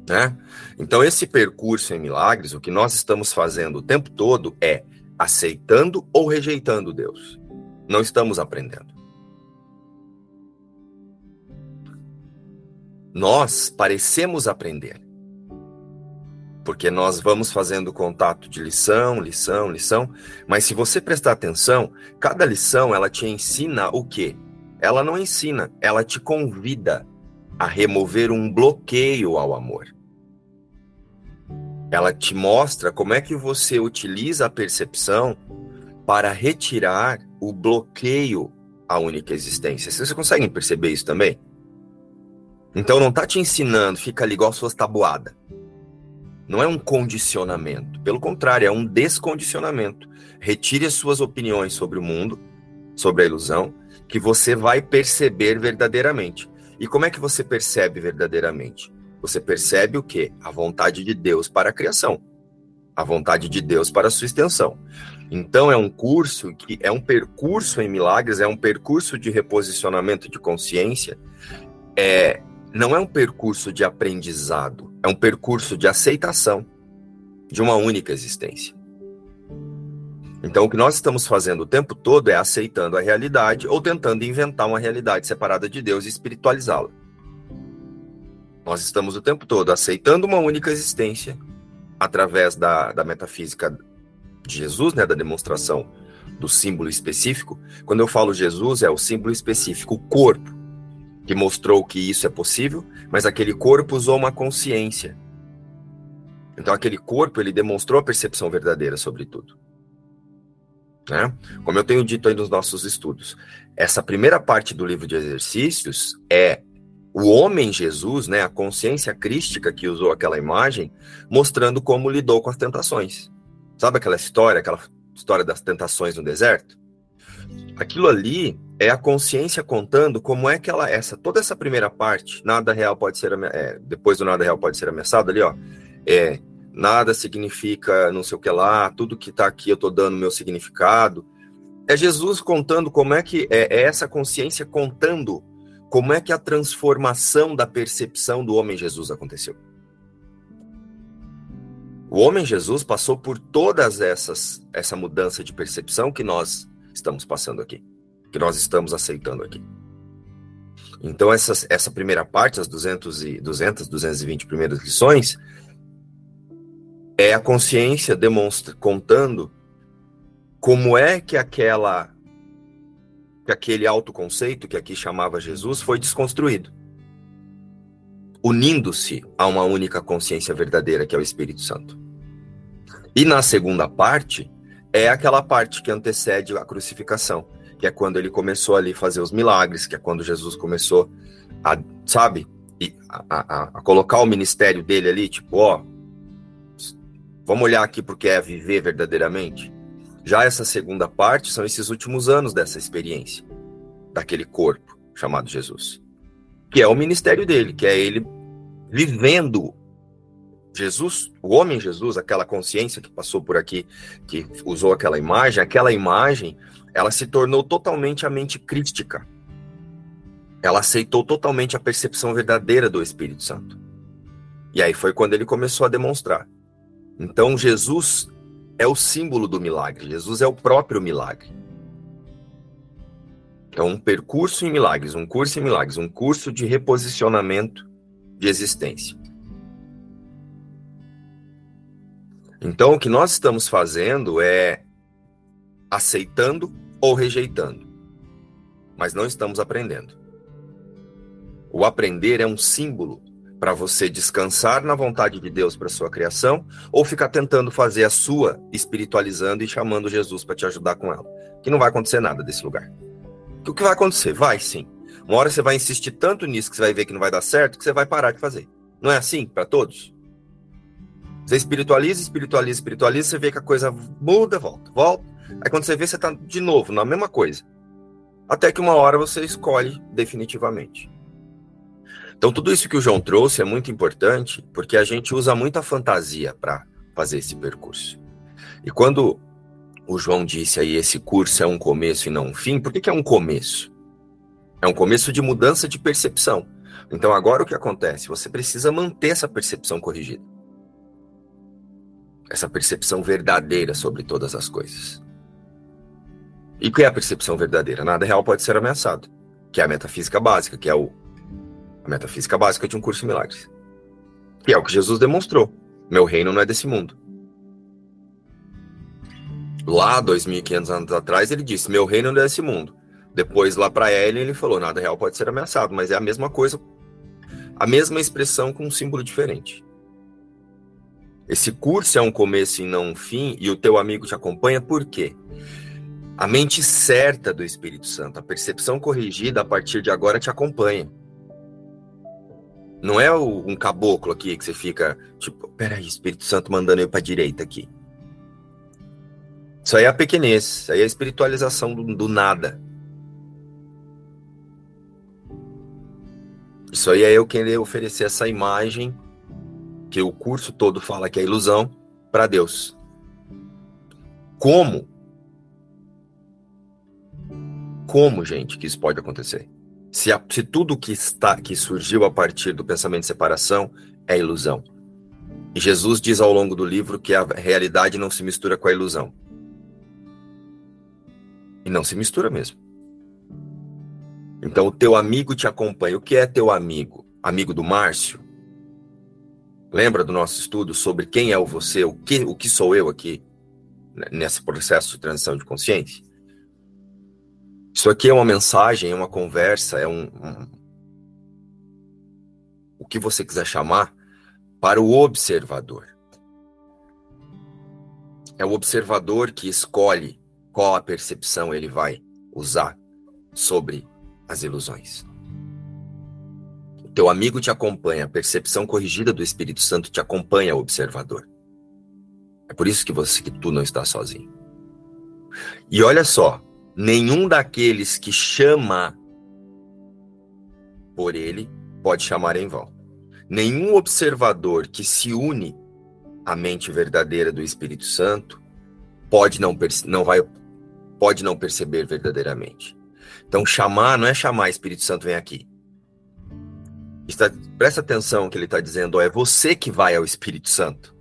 Né? Então, esse percurso em milagres, o que nós estamos fazendo o tempo todo é aceitando ou rejeitando Deus. Não estamos aprendendo. nós parecemos aprender. Porque nós vamos fazendo contato de lição, lição, lição, mas se você prestar atenção, cada lição ela te ensina o quê? Ela não ensina, ela te convida a remover um bloqueio ao amor. Ela te mostra como é que você utiliza a percepção para retirar o bloqueio à única existência. Vocês conseguem perceber isso também? Então não tá te ensinando, fica ali igual suas tabuadas. Não é um condicionamento. Pelo contrário, é um descondicionamento. Retire as suas opiniões sobre o mundo, sobre a ilusão, que você vai perceber verdadeiramente. E como é que você percebe verdadeiramente? Você percebe o quê? A vontade de Deus para a criação. A vontade de Deus para a sua extensão. Então é um curso que é um percurso em milagres, é um percurso de reposicionamento de consciência, é não é um percurso de aprendizado, é um percurso de aceitação de uma única existência. Então, o que nós estamos fazendo o tempo todo é aceitando a realidade ou tentando inventar uma realidade separada de Deus e espiritualizá-la. Nós estamos o tempo todo aceitando uma única existência através da, da metafísica de Jesus, né, da demonstração do símbolo específico. Quando eu falo Jesus, é o símbolo específico, o corpo que mostrou que isso é possível, mas aquele corpo usou uma consciência. Então aquele corpo ele demonstrou a percepção verdadeira sobre tudo. Né? Como eu tenho dito aí nos nossos estudos, essa primeira parte do livro de exercícios é o homem Jesus, né, a consciência crística que usou aquela imagem, mostrando como lidou com as tentações. Sabe aquela história, aquela história das tentações no deserto? Aquilo ali é a consciência contando como é que ela essa toda essa primeira parte nada real pode ser é, depois do nada real pode ser ameaçado ali ó é nada significa não sei o que lá, tudo que está aqui eu estou dando meu significado. É Jesus contando como é que é, é essa consciência contando como é que a transformação da percepção do homem Jesus aconteceu. O homem Jesus passou por todas essas essa mudança de percepção que nós estamos passando aqui, que nós estamos aceitando aqui. Então essa, essa primeira parte, as 200 e 200, 220 primeiras lições, é a consciência demonstra contando como é que aquela que aquele autoconceito que aqui chamava Jesus foi desconstruído, unindo-se a uma única consciência verdadeira que é o Espírito Santo. E na segunda parte é aquela parte que antecede a crucificação, que é quando ele começou ali fazer os milagres, que é quando Jesus começou a, sabe, a, a, a colocar o ministério dele ali, tipo, ó, vamos olhar aqui porque é viver verdadeiramente. Já essa segunda parte são esses últimos anos dessa experiência, daquele corpo chamado Jesus, que é o ministério dele, que é ele vivendo Jesus, o homem Jesus, aquela consciência que passou por aqui, que usou aquela imagem, aquela imagem, ela se tornou totalmente a mente crítica. Ela aceitou totalmente a percepção verdadeira do Espírito Santo. E aí foi quando ele começou a demonstrar. Então Jesus é o símbolo do milagre. Jesus é o próprio milagre. Então, um percurso em milagres, um curso em milagres, um curso de reposicionamento de existência. Então, o que nós estamos fazendo é aceitando ou rejeitando, mas não estamos aprendendo. O aprender é um símbolo para você descansar na vontade de Deus para sua criação ou ficar tentando fazer a sua, espiritualizando e chamando Jesus para te ajudar com ela. Que não vai acontecer nada desse lugar. O que vai acontecer? Vai sim. Uma hora você vai insistir tanto nisso que você vai ver que não vai dar certo que você vai parar de fazer. Não é assim para todos? Você espiritualiza, espiritualiza, espiritualiza, você vê que a coisa muda, volta, volta. Aí quando você vê, você está de novo na mesma coisa. Até que uma hora você escolhe definitivamente. Então, tudo isso que o João trouxe é muito importante, porque a gente usa muita fantasia para fazer esse percurso. E quando o João disse aí, esse curso é um começo e não um fim, por que, que é um começo? É um começo de mudança de percepção. Então, agora o que acontece? Você precisa manter essa percepção corrigida. Essa percepção verdadeira sobre todas as coisas. E o que é a percepção verdadeira? Nada real pode ser ameaçado, que é a metafísica básica, que é o a metafísica básica de um curso de milagres. Que é o que Jesus demonstrou. Meu reino não é desse mundo. Lá, 2.500 anos atrás, ele disse: Meu reino não é desse mundo. Depois, lá para Ellen, ele falou: Nada real pode ser ameaçado, mas é a mesma coisa, a mesma expressão com um símbolo diferente. Esse curso é um começo e não um fim, e o teu amigo te acompanha por quê? A mente certa do Espírito Santo, a percepção corrigida a partir de agora te acompanha. Não é um caboclo aqui que você fica, tipo, peraí, Espírito Santo mandando eu para direita aqui. Isso aí é a pequenez, isso aí é a espiritualização do, do nada. Isso aí é eu querer oferecer essa imagem que o curso todo fala que é ilusão para Deus. Como? Como, gente, que isso pode acontecer? Se, a, se tudo que está que surgiu a partir do pensamento de separação é ilusão. E Jesus diz ao longo do livro que a realidade não se mistura com a ilusão. E não se mistura mesmo. Então o teu amigo te acompanha. O que é teu amigo? Amigo do Márcio? Lembra do nosso estudo sobre quem é o você, o que, o que sou eu aqui, nesse processo de transição de consciência? Isso aqui é uma mensagem, é uma conversa, é um, um o que você quiser chamar para o observador. É o observador que escolhe qual a percepção ele vai usar sobre as ilusões. O teu amigo te acompanha, a percepção corrigida do Espírito Santo te acompanha, observador. É por isso que você que tu não está sozinho. E olha só, nenhum daqueles que chama por ele pode chamar em vão. Nenhum observador que se une a mente verdadeira do Espírito Santo, pode não, não vai pode não perceber verdadeiramente. Então chamar não é chamar Espírito Santo vem aqui. Está, presta atenção que ele está dizendo, ó, é você que vai ao Espírito Santo.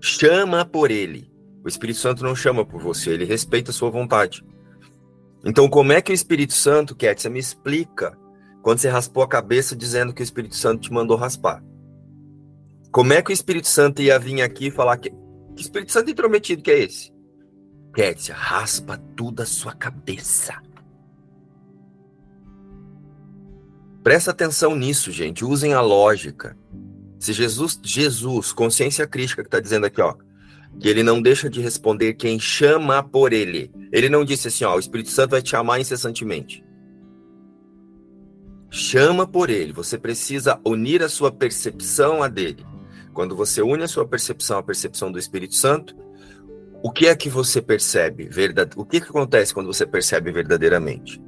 Chama por ele. O Espírito Santo não chama por você, ele respeita a sua vontade. Então, como é que o Espírito Santo, Cat, você me explica quando você raspou a cabeça dizendo que o Espírito Santo te mandou raspar? Como é que o Espírito Santo ia vir aqui e falar que. Que Espírito Santo intrometido que é esse? Cat, raspa tudo a sua cabeça. Presta atenção nisso, gente. Usem a lógica. Se Jesus, Jesus, consciência crítica que está dizendo aqui, ó, que ele não deixa de responder quem chama por ele. Ele não disse assim, ó, o Espírito Santo vai te chamar incessantemente. Chama por ele. Você precisa unir a sua percepção a dele. Quando você une a sua percepção à percepção do Espírito Santo, o que é que você percebe? Verdade... O que, que acontece quando você percebe verdadeiramente?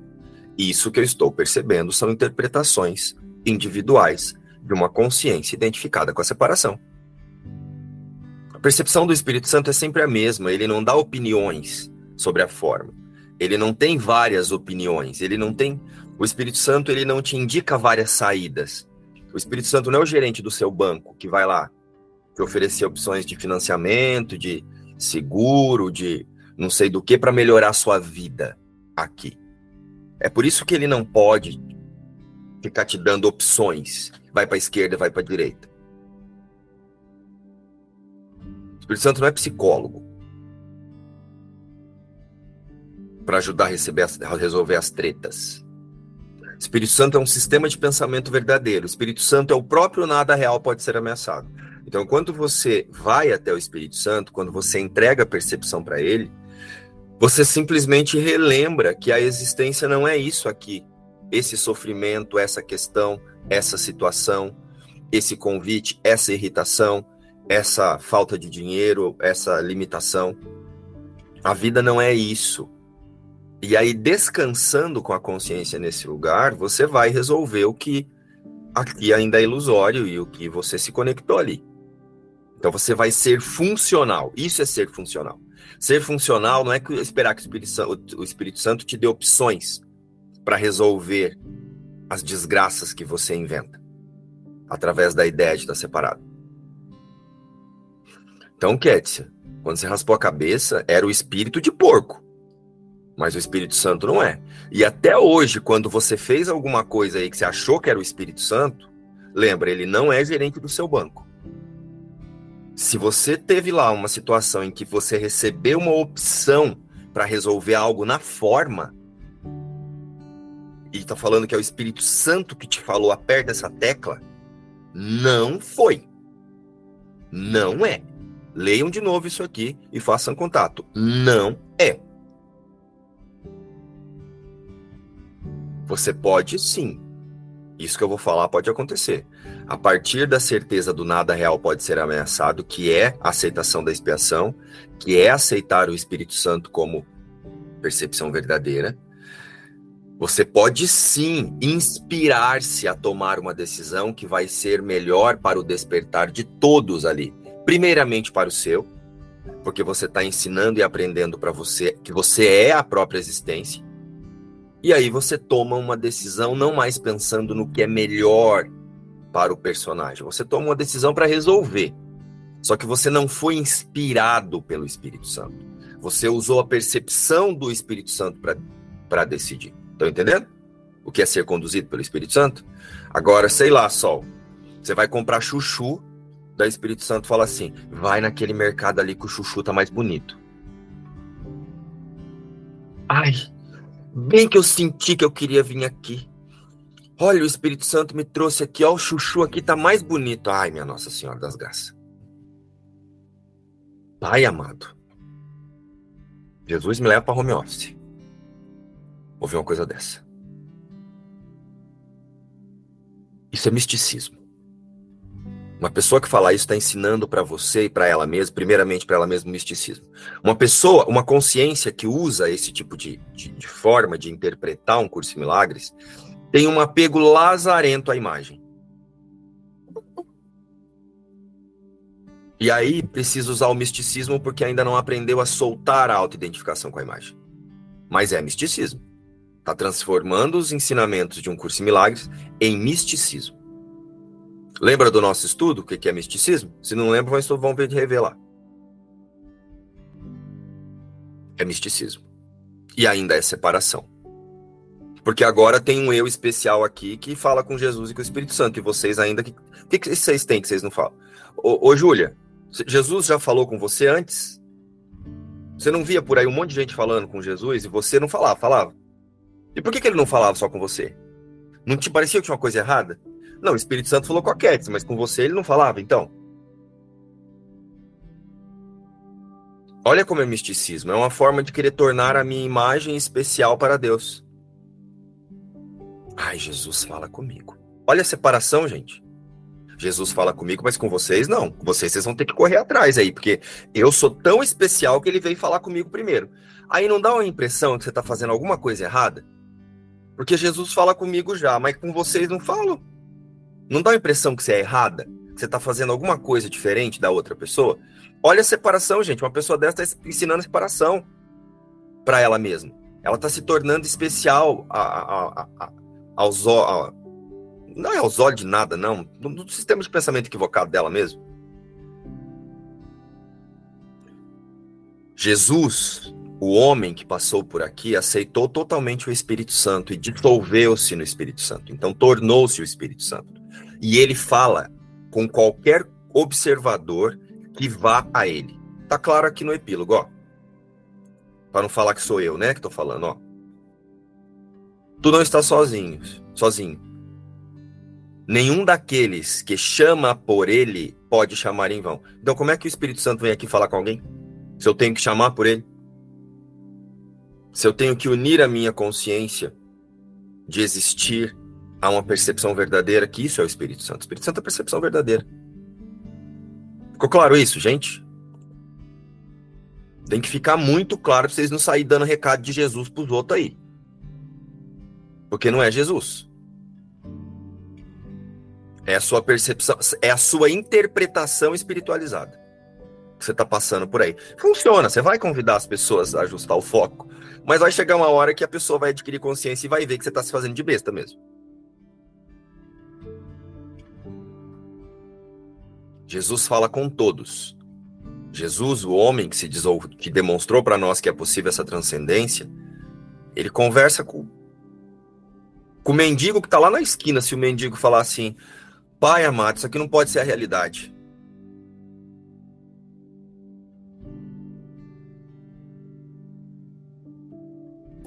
Isso que eu estou percebendo são interpretações individuais de uma consciência identificada com a separação. A percepção do Espírito Santo é sempre a mesma, ele não dá opiniões sobre a forma. Ele não tem várias opiniões, ele não tem o Espírito Santo, ele não te indica várias saídas. O Espírito Santo não é o gerente do seu banco que vai lá te oferecer opções de financiamento, de seguro, de não sei do que para melhorar a sua vida aqui. É por isso que ele não pode ficar te dando opções. Vai para a esquerda, vai para a direita. Espírito Santo não é psicólogo para ajudar a, receber, a resolver as tretas. Espírito Santo é um sistema de pensamento verdadeiro. Espírito Santo é o próprio nada real pode ser ameaçado. Então, quando você vai até o Espírito Santo, quando você entrega a percepção para ele, você simplesmente relembra que a existência não é isso aqui. Esse sofrimento, essa questão, essa situação, esse convite, essa irritação, essa falta de dinheiro, essa limitação. A vida não é isso. E aí, descansando com a consciência nesse lugar, você vai resolver o que aqui ainda é ilusório e o que você se conectou ali. Então você vai ser funcional. Isso é ser funcional. Ser funcional não é esperar que o Espírito Santo, o Espírito Santo te dê opções para resolver as desgraças que você inventa através da ideia de estar separado. Então, Kétia, quando você raspou a cabeça, era o espírito de porco. Mas o Espírito Santo não é. E até hoje, quando você fez alguma coisa aí que você achou que era o Espírito Santo, lembra, ele não é gerente do seu banco. Se você teve lá uma situação em que você recebeu uma opção para resolver algo na forma, e está falando que é o Espírito Santo que te falou, aperta essa tecla, não foi. Não é. Leiam de novo isso aqui e façam contato. Não é. Você pode sim. Isso que eu vou falar pode acontecer a partir da certeza do nada real pode ser ameaçado, que é a aceitação da expiação, que é aceitar o Espírito Santo como percepção verdadeira, você pode sim inspirar-se a tomar uma decisão que vai ser melhor para o despertar de todos ali. Primeiramente para o seu, porque você está ensinando e aprendendo para você que você é a própria existência. E aí você toma uma decisão não mais pensando no que é melhor para o personagem. Você toma uma decisão para resolver. Só que você não foi inspirado pelo Espírito Santo. Você usou a percepção do Espírito Santo para decidir. Estão entendendo? O que é ser conduzido pelo Espírito Santo? Agora, sei lá, Sol. Você vai comprar chuchu, da Espírito Santo fala assim: vai naquele mercado ali que o chuchu tá mais bonito. Ai, bem que eu senti que eu queria vir aqui. Olha, o Espírito Santo me trouxe aqui, ó, o chuchu aqui tá mais bonito. Ai, minha Nossa Senhora das Graças. Pai amado, Jesus me leva para home office. Ouvir uma coisa dessa. Isso é misticismo. Uma pessoa que fala isso está ensinando para você e para ela mesma, primeiramente para ela mesma, misticismo. Uma pessoa, uma consciência que usa esse tipo de, de, de forma de interpretar um curso de milagres, tem um apego lazarento à imagem. E aí precisa usar o misticismo porque ainda não aprendeu a soltar a autoidentificação com a imagem. Mas é misticismo. Está transformando os ensinamentos de um curso em milagres em misticismo. Lembra do nosso estudo? O que é misticismo? Se não lembra, vão ver de revelar. É misticismo. E ainda é separação. Porque agora tem um eu especial aqui que fala com Jesus e com o Espírito Santo. E vocês ainda. O que, que vocês têm que vocês não falam? Ô, ô Júlia, Jesus já falou com você antes? Você não via por aí um monte de gente falando com Jesus e você não falava, falava. E por que, que ele não falava só com você? Não te parecia que tinha uma coisa errada? Não, o Espírito Santo falou com a Ketz, mas com você ele não falava, então. Olha como é misticismo. É uma forma de querer tornar a minha imagem especial para Deus. Ai, Jesus fala comigo. Olha a separação, gente. Jesus fala comigo, mas com vocês não. Com vocês vocês vão ter que correr atrás aí, porque eu sou tão especial que ele veio falar comigo primeiro. Aí não dá uma impressão que você está fazendo alguma coisa errada? Porque Jesus fala comigo já, mas com vocês não falam. Não dá a impressão que você é errada? Que você está fazendo alguma coisa diferente da outra pessoa? Olha a separação, gente. Uma pessoa dessa está ensinando separação para ela mesma. Ela está se tornando especial a, a, a, aos, não é aos olhos de nada, não. No, sistema de pensamento equivocado dela mesmo. Jesus, o homem que passou por aqui, aceitou totalmente o Espírito Santo e dissolveu-se no Espírito Santo. Então, tornou-se o Espírito Santo. E ele fala com qualquer observador que vá a ele. Tá claro aqui no epílogo, ó. Para não falar que sou eu, né, que tô falando, ó. Tu não está sozinho, sozinho. Nenhum daqueles que chama por ele pode chamar em vão. Então, como é que o Espírito Santo vem aqui falar com alguém? Se eu tenho que chamar por ele? Se eu tenho que unir a minha consciência de existir a uma percepção verdadeira, que isso é o Espírito Santo. O Espírito Santo é a percepção verdadeira. Ficou claro isso, gente? Tem que ficar muito claro para vocês não saírem dando recado de Jesus para os outros aí. Porque não é Jesus. É a sua percepção, é a sua interpretação espiritualizada que você está passando por aí. Funciona, você vai convidar as pessoas a ajustar o foco, mas vai chegar uma hora que a pessoa vai adquirir consciência e vai ver que você está se fazendo de besta mesmo. Jesus fala com todos. Jesus, o homem que se que demonstrou para nós que é possível essa transcendência, ele conversa com, com o mendigo que está lá na esquina. Se o mendigo falar assim, Pai amado, isso aqui não pode ser a realidade.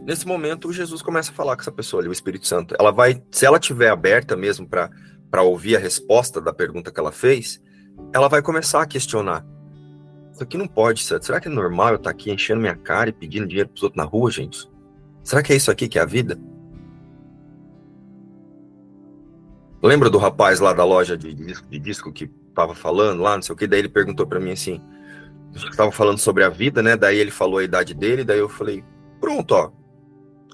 Nesse momento, Jesus começa a falar com essa pessoa ali, o Espírito Santo. Ela vai, se ela tiver aberta mesmo para ouvir a resposta da pergunta que ela fez, ela vai começar a questionar. Isso aqui não pode ser. Será que é normal eu estar aqui enchendo minha cara e pedindo dinheiro para os outros na rua, gente? Será que é isso aqui que é a vida? Lembra do rapaz lá da loja de disco, de disco que tava falando lá, não sei o que, daí ele perguntou para mim assim, estava falando sobre a vida, né? Daí ele falou a idade dele, daí eu falei, pronto, ó.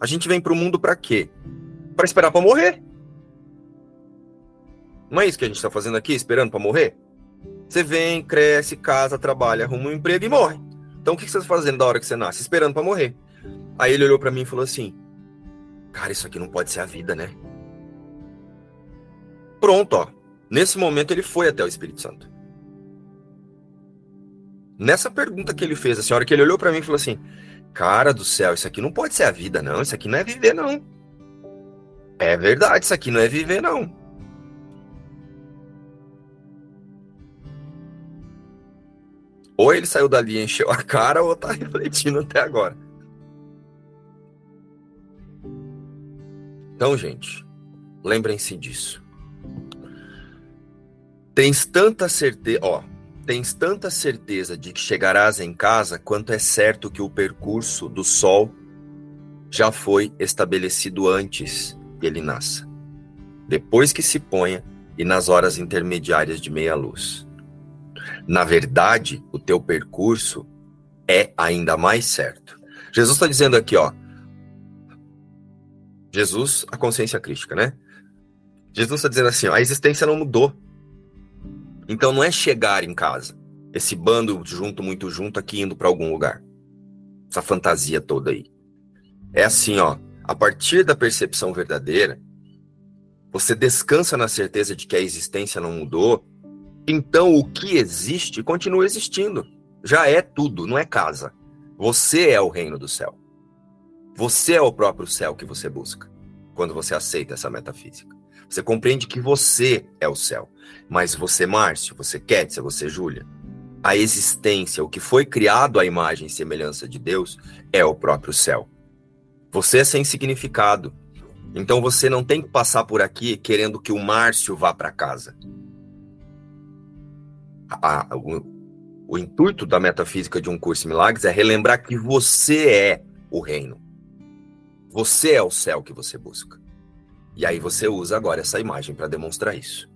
A gente vem pro mundo para quê? Para esperar para morrer. Não é isso que a gente tá fazendo aqui, esperando para morrer? Você vem, cresce, casa, trabalha, arruma um emprego e morre. Então o que você tá fazendo da hora que você nasce? Esperando para morrer. Aí ele olhou para mim e falou assim: Cara, isso aqui não pode ser a vida, né? Pronto, ó. Nesse momento ele foi até o Espírito Santo. Nessa pergunta que ele fez, a senhora que ele olhou para mim e falou assim: Cara do céu, isso aqui não pode ser a vida, não. Isso aqui não é viver, não. É verdade, isso aqui não é viver, não. Ou ele saiu dali e encheu a cara, ou tá refletindo até agora. Então, gente, lembrem-se disso. Tens tanta certeza, ó, tens tanta certeza de que chegarás em casa quanto é certo que o percurso do sol já foi estabelecido antes que ele nasça, depois que se ponha e nas horas intermediárias de meia luz. Na verdade, o teu percurso é ainda mais certo. Jesus está dizendo aqui, ó. Jesus, a consciência crítica, né? Jesus está dizendo assim: ó, a existência não mudou. Então não é chegar em casa. esse bando junto, muito junto aqui indo para algum lugar. Essa fantasia toda aí. É assim, ó. A partir da percepção verdadeira, você descansa na certeza de que a existência não mudou, então o que existe continua existindo. Já é tudo, não é casa. Você é o reino do céu. Você é o próprio céu que você busca quando você aceita essa metafísica. Você compreende que você é o céu. Mas você, Márcio, você Kétia, você, Júlia, a existência, o que foi criado à imagem e semelhança de Deus, é o próprio céu. Você é sem significado. Então você não tem que passar por aqui querendo que o Márcio vá para casa. A, o, o intuito da metafísica de um curso em milagres é relembrar que você é o reino. Você é o céu que você busca. E aí você usa agora essa imagem para demonstrar isso.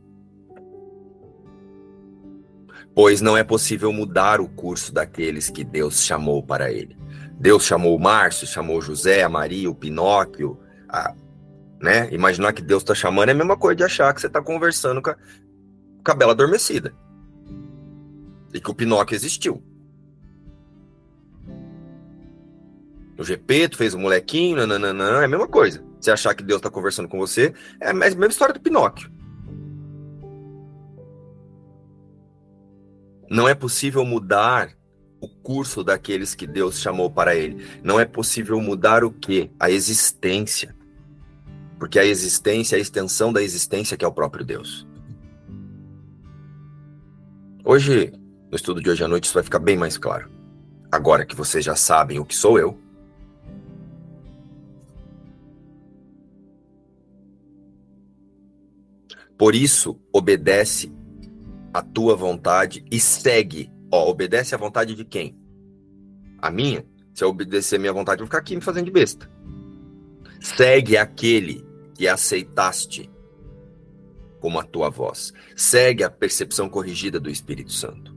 Pois não é possível mudar o curso daqueles que Deus chamou para ele. Deus chamou o Márcio, chamou José, a Maria, o Pinóquio, a, né? Imaginar que Deus está chamando é a mesma coisa de achar que você está conversando com a, com a Bela Adormecida. E que o Pinóquio existiu. O GP, tu fez o molequinho, nananã, é a mesma coisa. Você achar que Deus está conversando com você, é a mesma história do Pinóquio. Não é possível mudar o curso daqueles que Deus chamou para ele. Não é possível mudar o quê? A existência. Porque a existência é a extensão da existência que é o próprio Deus. Hoje, no estudo de hoje à noite, isso vai ficar bem mais claro. Agora que vocês já sabem o que sou eu, Por isso, obedece a tua vontade e segue. Ó, obedece à vontade de quem? A minha? Se eu obedecer a minha vontade, eu vou ficar aqui me fazendo de besta. Segue aquele que aceitaste como a tua voz. Segue a percepção corrigida do Espírito Santo.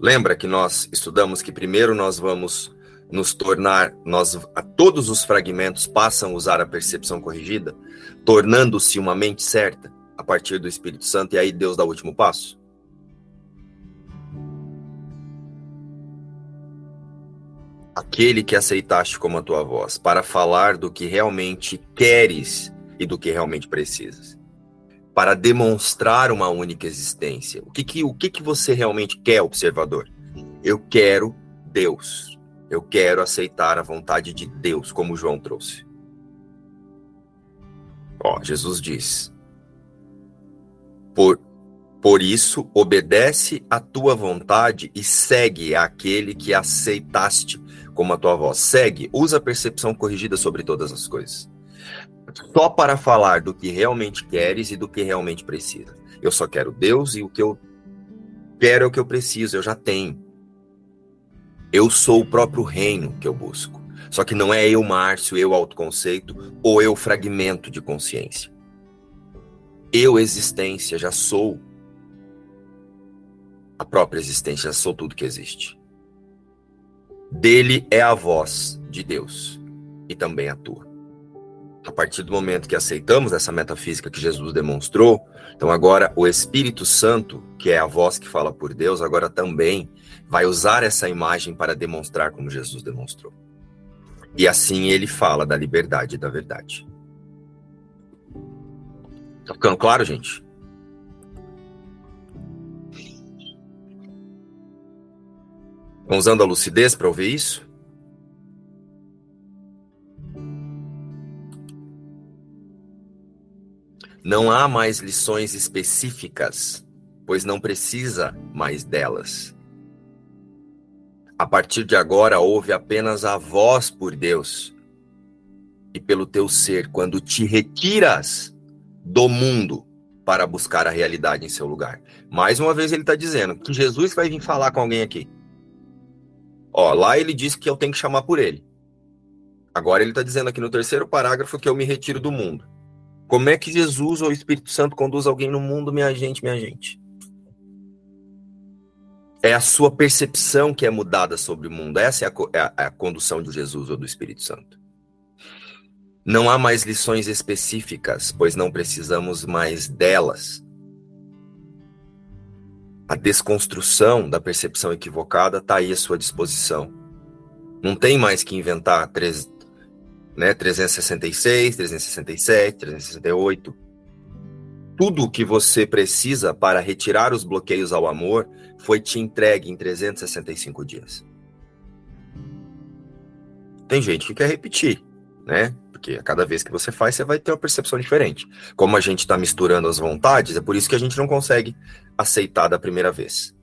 Lembra que nós estudamos que primeiro nós vamos nos tornar, nós a todos os fragmentos passam a usar a percepção corrigida, tornando-se uma mente certa a partir do Espírito Santo e aí Deus dá o último passo? Aquele que aceitaste como a tua voz, para falar do que realmente queres e do que realmente precisas. Para demonstrar uma única existência. O que, que, o que, que você realmente quer, observador? Eu quero Deus. Eu quero aceitar a vontade de Deus, como João trouxe. Ó, Jesus diz: por, por isso, obedece à tua vontade e segue aquele que aceitaste como a tua voz. Segue, usa a percepção corrigida sobre todas as coisas. Só para falar do que realmente queres e do que realmente precisa. Eu só quero Deus e o que eu quero é o que eu preciso, eu já tenho. Eu sou o próprio reino que eu busco. Só que não é eu, Márcio, eu, autoconceito, ou eu, fragmento de consciência. Eu, existência, já sou a própria existência, já sou tudo que existe. Dele é a voz de Deus e também a tua. A partir do momento que aceitamos essa metafísica que Jesus demonstrou, então agora o Espírito Santo, que é a voz que fala por Deus, agora também vai usar essa imagem para demonstrar como Jesus demonstrou. E assim ele fala da liberdade e da verdade. Tá ficando claro, gente? Estão usando a lucidez para ouvir isso? Não há mais lições específicas, pois não precisa mais delas. A partir de agora, ouve apenas a voz por Deus e pelo teu ser. Quando te retiras do mundo para buscar a realidade em seu lugar. Mais uma vez ele está dizendo que Jesus vai vir falar com alguém aqui. Ó, lá ele disse que eu tenho que chamar por ele. Agora ele está dizendo aqui no terceiro parágrafo que eu me retiro do mundo. Como é que Jesus ou o Espírito Santo conduz alguém no mundo, minha gente, minha gente? É a sua percepção que é mudada sobre o mundo. Essa é a, é é a condução de Jesus ou do Espírito Santo. Não há mais lições específicas, pois não precisamos mais delas. A desconstrução da percepção equivocada está aí à sua disposição. Não tem mais que inventar três, né, 366, 367, 368. Tudo o que você precisa para retirar os bloqueios ao amor foi te entregue em 365 dias. Tem gente que quer repetir, né? Porque a cada vez que você faz, você vai ter uma percepção diferente. Como a gente está misturando as vontades, é por isso que a gente não consegue aceitar da primeira vez.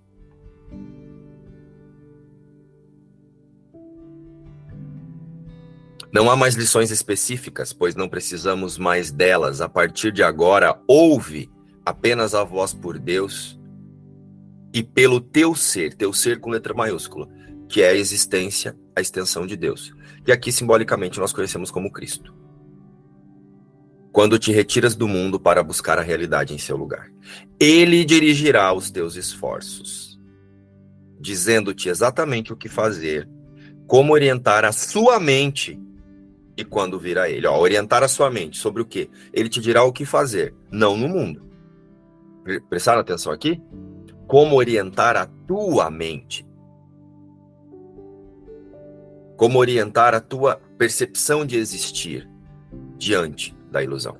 Não há mais lições específicas, pois não precisamos mais delas. A partir de agora, ouve apenas a voz por Deus e pelo teu ser, teu ser com letra maiúscula, que é a existência, a extensão de Deus. E aqui simbolicamente nós conhecemos como Cristo. Quando te retiras do mundo para buscar a realidade em seu lugar, ele dirigirá os teus esforços, dizendo-te exatamente o que fazer, como orientar a sua mente e quando virá ele. Ó, orientar a sua mente sobre o que? Ele te dirá o que fazer, não no mundo. Prestaram atenção aqui? Como orientar a tua mente. Como orientar a tua percepção de existir diante da ilusão.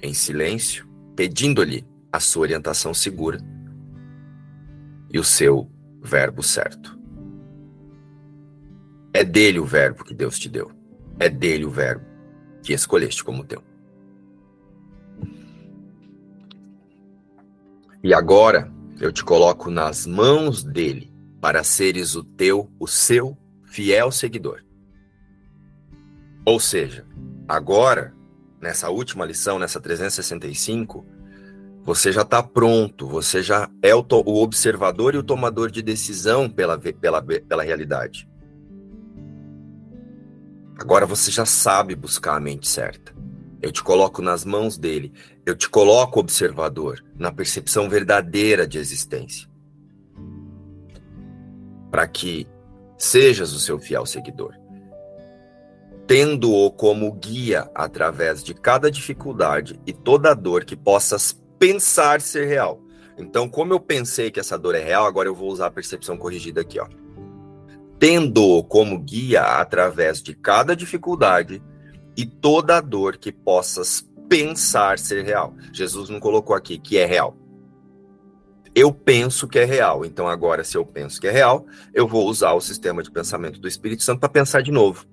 Em silêncio, pedindo-lhe a sua orientação segura e o seu verbo certo. É dele o verbo que Deus te deu. É dele o verbo que escolheste como teu. E agora eu te coloco nas mãos dele para seres o teu, o seu fiel seguidor. Ou seja, agora, nessa última lição, nessa 365, você já está pronto, você já é o, o, observador e o tomador de decisão pela, pela, pela realidade. Agora você já sabe buscar a mente certa. Eu te coloco nas mãos dele. Eu te coloco observador, na percepção verdadeira de existência. Para que sejas o seu fiel seguidor. Tendo-o como guia através de cada dificuldade e toda dor que possas pensar ser real. Então, como eu pensei que essa dor é real, agora eu vou usar a percepção corrigida aqui, ó tendo-o como guia através de cada dificuldade e toda dor que possas pensar ser real. Jesus não colocou aqui que é real. Eu penso que é real, então agora, se eu penso que é real, eu vou usar o sistema de pensamento do Espírito Santo para pensar de novo.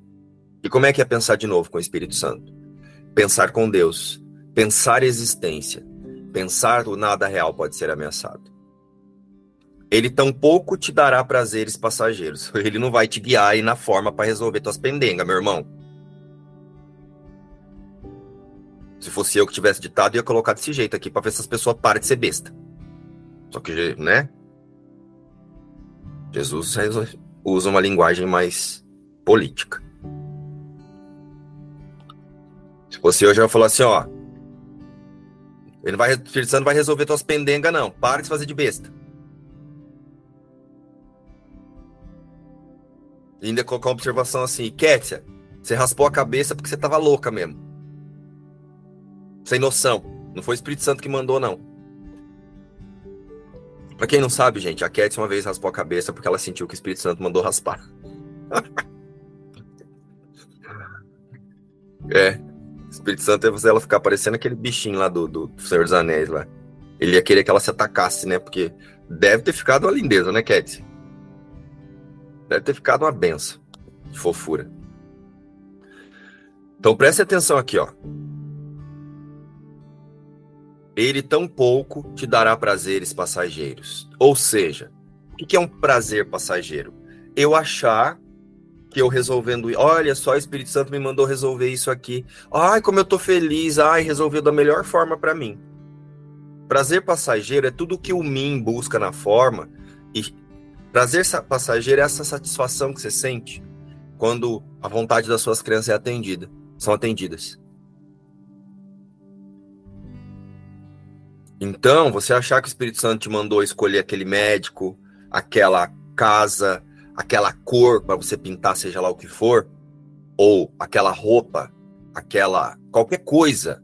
E como é que é pensar de novo com o Espírito Santo? Pensar com Deus, pensar existência, pensar o nada real pode ser ameaçado. Ele tampouco te dará prazeres passageiros. Ele não vai te guiar aí na forma para resolver tuas pendengas, meu irmão. Se fosse eu que tivesse ditado, ia colocar desse jeito aqui para ver se as pessoas param de ser besta. Só que, né? Jesus usa uma linguagem mais política. Se fosse eu, já ia falar assim, ó. Ele vai, não vai resolver tuas pendengas, não. Para de fazer de besta. E ainda colocar uma observação assim, Kétia, você raspou a cabeça porque você tava louca mesmo. Sem noção. Não foi o Espírito Santo que mandou, não. Pra quem não sabe, gente, a Kétia uma vez raspou a cabeça porque ela sentiu que o Espírito Santo mandou raspar. é. O Espírito Santo ia fazer ela ficar parecendo aquele bichinho lá do, do Senhor dos Anéis lá. Ele ia querer que ela se atacasse, né? Porque deve ter ficado uma lindeza, né, Kétia? Deve ter ficado uma benção de fofura. Então preste atenção aqui, ó. Ele tão pouco te dará prazeres passageiros. Ou seja, o que é um prazer passageiro? Eu achar que eu resolvendo, olha só, o Espírito Santo me mandou resolver isso aqui. Ai, como eu tô feliz. Ai, resolveu da melhor forma para mim. Prazer passageiro é tudo que o mim busca na forma e Prazer passageiro é essa satisfação que você sente quando a vontade das suas crianças é atendida, são atendidas. Então, você achar que o Espírito Santo te mandou escolher aquele médico, aquela casa, aquela cor para você pintar, seja lá o que for, ou aquela roupa, aquela qualquer coisa.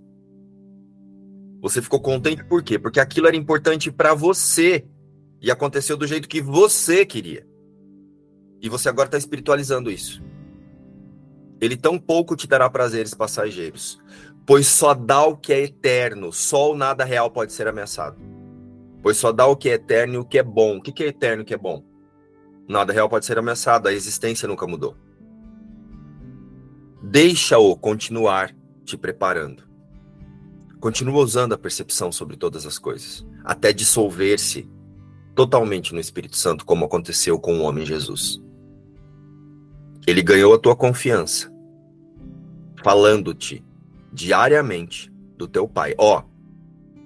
Você ficou contente por quê? Porque aquilo era importante para você e aconteceu do jeito que você queria. E você agora está espiritualizando isso. Ele tão pouco te dará prazeres passageiros, pois só dá o que é eterno, só o nada real pode ser ameaçado. Pois só dá o que é eterno e o que é bom. O que é eterno e o que é bom? Nada real pode ser ameaçado, a existência nunca mudou. Deixa-o continuar te preparando. Continua usando a percepção sobre todas as coisas, até dissolver-se totalmente no Espírito Santo, como aconteceu com o homem Jesus. Ele ganhou a tua confiança, falando-te diariamente do teu Pai. Ó,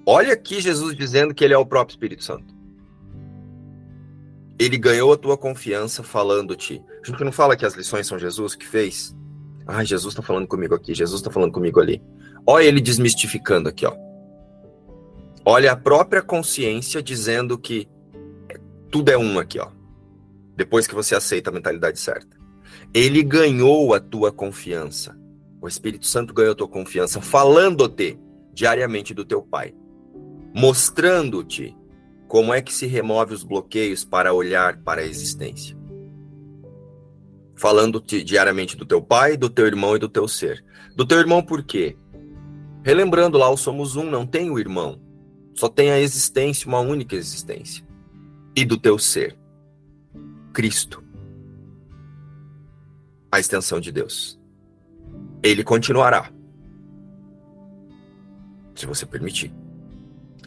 olha aqui Jesus dizendo que ele é o próprio Espírito Santo. Ele ganhou a tua confiança falando-te. A gente não fala que as lições são Jesus que fez? Ah, Jesus está falando comigo aqui, Jesus está falando comigo ali. Olha ele desmistificando aqui, ó. Olha a própria consciência dizendo que tudo é um aqui, ó. Depois que você aceita a mentalidade certa. Ele ganhou a tua confiança. O Espírito Santo ganhou a tua confiança, falando-te diariamente do teu Pai, mostrando-te como é que se remove os bloqueios para olhar para a existência. Falando-te diariamente do teu pai, do teu irmão e do teu ser. Do teu irmão por quê? Relembrando lá, o somos um, não tem o irmão. Só tem a existência, uma única existência. E do teu ser. Cristo a extensão de Deus. Ele continuará. Se você permitir.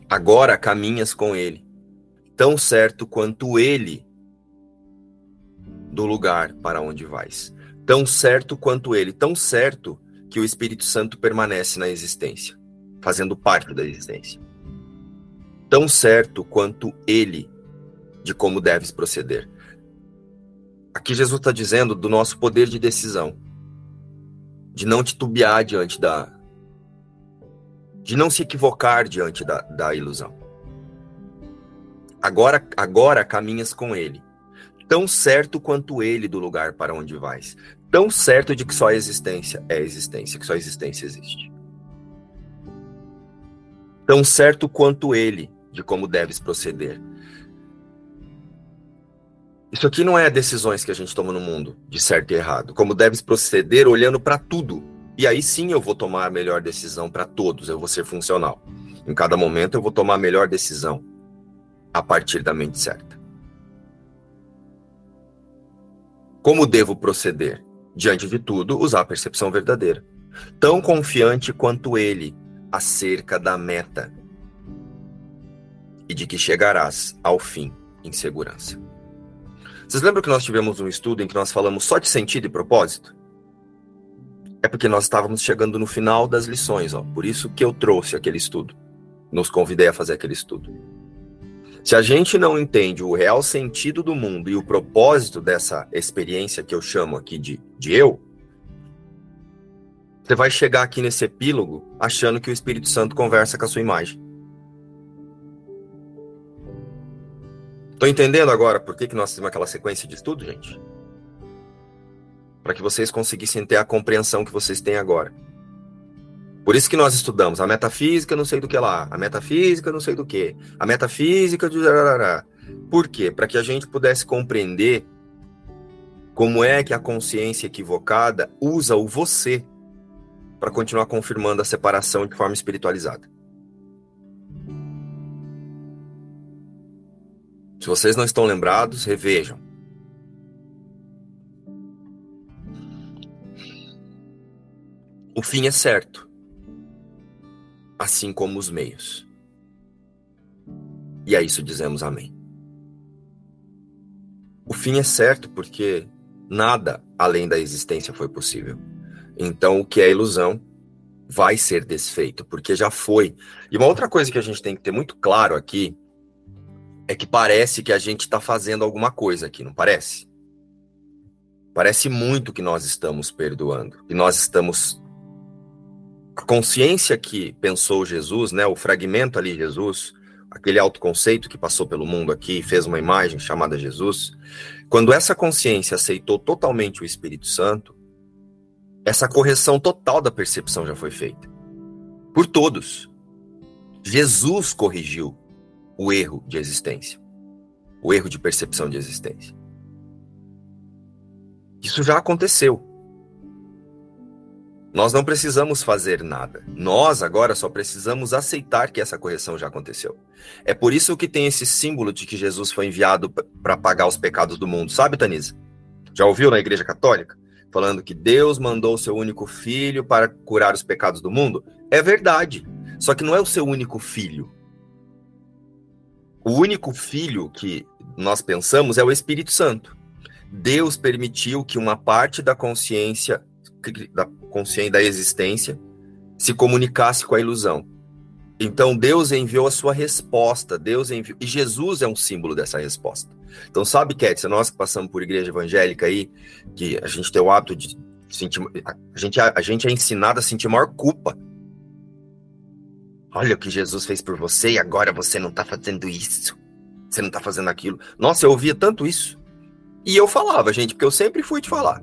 Agora caminhas com ele, tão certo quanto ele do lugar para onde vais. Tão certo quanto ele, tão certo que o Espírito Santo permanece na existência, fazendo parte da existência. Tão certo quanto ele de como deves proceder. Aqui Jesus está dizendo do nosso poder de decisão, de não titubear diante da. de não se equivocar diante da, da ilusão. Agora, agora caminhas com ele, tão certo quanto ele do lugar para onde vais, tão certo de que só a existência é existência, que só a existência existe. Tão certo quanto ele de como deves proceder, isso aqui não é decisões que a gente toma no mundo, de certo e errado. Como deves proceder olhando para tudo. E aí sim eu vou tomar a melhor decisão para todos, eu vou ser funcional. Em cada momento eu vou tomar a melhor decisão a partir da mente certa. Como devo proceder? Diante de tudo, usar a percepção verdadeira. Tão confiante quanto ele acerca da meta e de que chegarás ao fim em segurança. Vocês lembram que nós tivemos um estudo em que nós falamos só de sentido e propósito? É porque nós estávamos chegando no final das lições, ó. Por isso que eu trouxe aquele estudo. Nos convidei a fazer aquele estudo. Se a gente não entende o real sentido do mundo e o propósito dessa experiência que eu chamo aqui de, de eu, você vai chegar aqui nesse epílogo achando que o Espírito Santo conversa com a sua imagem. Estão entendendo agora por que, que nós temos aquela sequência de estudo, gente? Para que vocês conseguissem ter a compreensão que vocês têm agora. Por isso que nós estudamos a metafísica, não sei do que lá, a metafísica, não sei do que, a metafísica de. Por quê? Para que a gente pudesse compreender como é que a consciência equivocada usa o você para continuar confirmando a separação de forma espiritualizada. Se vocês não estão lembrados, revejam. O fim é certo, assim como os meios. E a isso dizemos amém. O fim é certo porque nada além da existência foi possível. Então, o que é ilusão vai ser desfeito, porque já foi. E uma outra coisa que a gente tem que ter muito claro aqui é que parece que a gente está fazendo alguma coisa aqui, não parece? Parece muito que nós estamos perdoando, que nós estamos. A consciência que pensou Jesus, né, o fragmento ali, Jesus, aquele autoconceito que passou pelo mundo aqui e fez uma imagem chamada Jesus, quando essa consciência aceitou totalmente o Espírito Santo, essa correção total da percepção já foi feita. Por todos. Jesus corrigiu o erro de existência, o erro de percepção de existência. Isso já aconteceu. Nós não precisamos fazer nada. Nós agora só precisamos aceitar que essa correção já aconteceu. É por isso que tem esse símbolo de que Jesus foi enviado para pagar os pecados do mundo, sabe, Tanisa? Já ouviu na Igreja Católica? Falando que Deus mandou o seu único filho para curar os pecados do mundo? É verdade. Só que não é o seu único filho. O único filho que nós pensamos é o Espírito Santo. Deus permitiu que uma parte da consciência da consciência da existência se comunicasse com a ilusão. Então Deus enviou a sua resposta, Deus enviou, e Jesus é um símbolo dessa resposta. Então sabe, Kétia, nós que passamos por igreja evangélica aí, que a gente tem o hábito de sentir, a gente, a, a gente é ensinado a sentir maior culpa. Olha o que Jesus fez por você e agora você não está fazendo isso. Você não está fazendo aquilo. Nossa, eu ouvia tanto isso. E eu falava, gente, porque eu sempre fui te falar.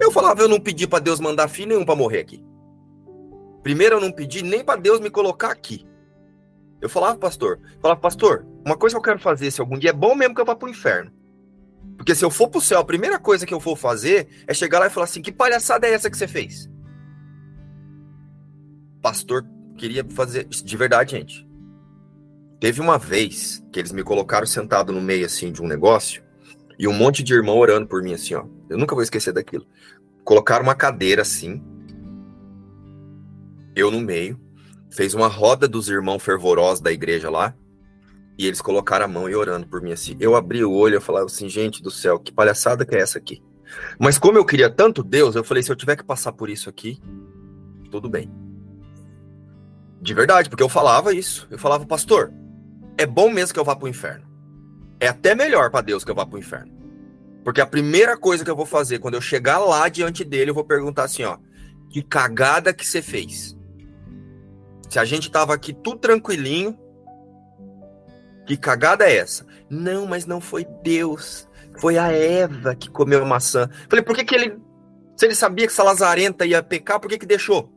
Eu falava, eu não pedi para Deus mandar filho nenhum para morrer aqui. Primeiro, eu não pedi nem para Deus me colocar aqui. Eu falava, pastor, falava, pastor, uma coisa que eu quero fazer, se algum dia é bom mesmo que eu vá pro inferno. Porque se eu for pro céu, a primeira coisa que eu vou fazer é chegar lá e falar assim: que palhaçada é essa que você fez? Pastor queria fazer. De verdade, gente. Teve uma vez que eles me colocaram sentado no meio assim de um negócio e um monte de irmão orando por mim assim, ó. Eu nunca vou esquecer daquilo. Colocaram uma cadeira assim, eu no meio, fez uma roda dos irmãos fervorosos da igreja lá, e eles colocaram a mão e orando por mim assim. Eu abri o olho e falava assim, gente do céu, que palhaçada que é essa aqui? Mas como eu queria tanto Deus, eu falei, se eu tiver que passar por isso aqui, tudo bem. De verdade, porque eu falava isso. Eu falava, pastor, é bom mesmo que eu vá para o inferno. É até melhor para Deus que eu vá para o inferno. Porque a primeira coisa que eu vou fazer quando eu chegar lá diante dele, eu vou perguntar assim, ó, que cagada que você fez? Se a gente tava aqui tudo tranquilinho, que cagada é essa? Não, mas não foi Deus. Foi a Eva que comeu a maçã. Falei, por que, que ele. Se ele sabia que essa lazarenta ia pecar, por que, que deixou?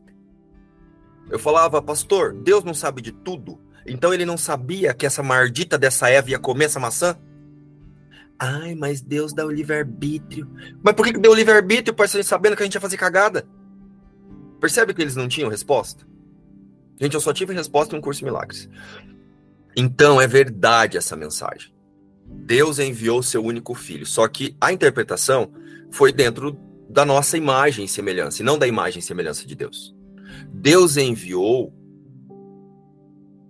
Eu falava, pastor, Deus não sabe de tudo. Então ele não sabia que essa mardita dessa Eva ia comer essa maçã? Ai, mas Deus dá o livre-arbítrio. Mas por que, que deu o livre-arbítrio, parceiro, sabendo que a gente ia fazer cagada? Percebe que eles não tinham resposta? Gente, eu só tive resposta em um curso de milagres. Então, é verdade essa mensagem. Deus enviou seu único filho. Só que a interpretação foi dentro da nossa imagem e semelhança, e não da imagem e semelhança de Deus. Deus enviou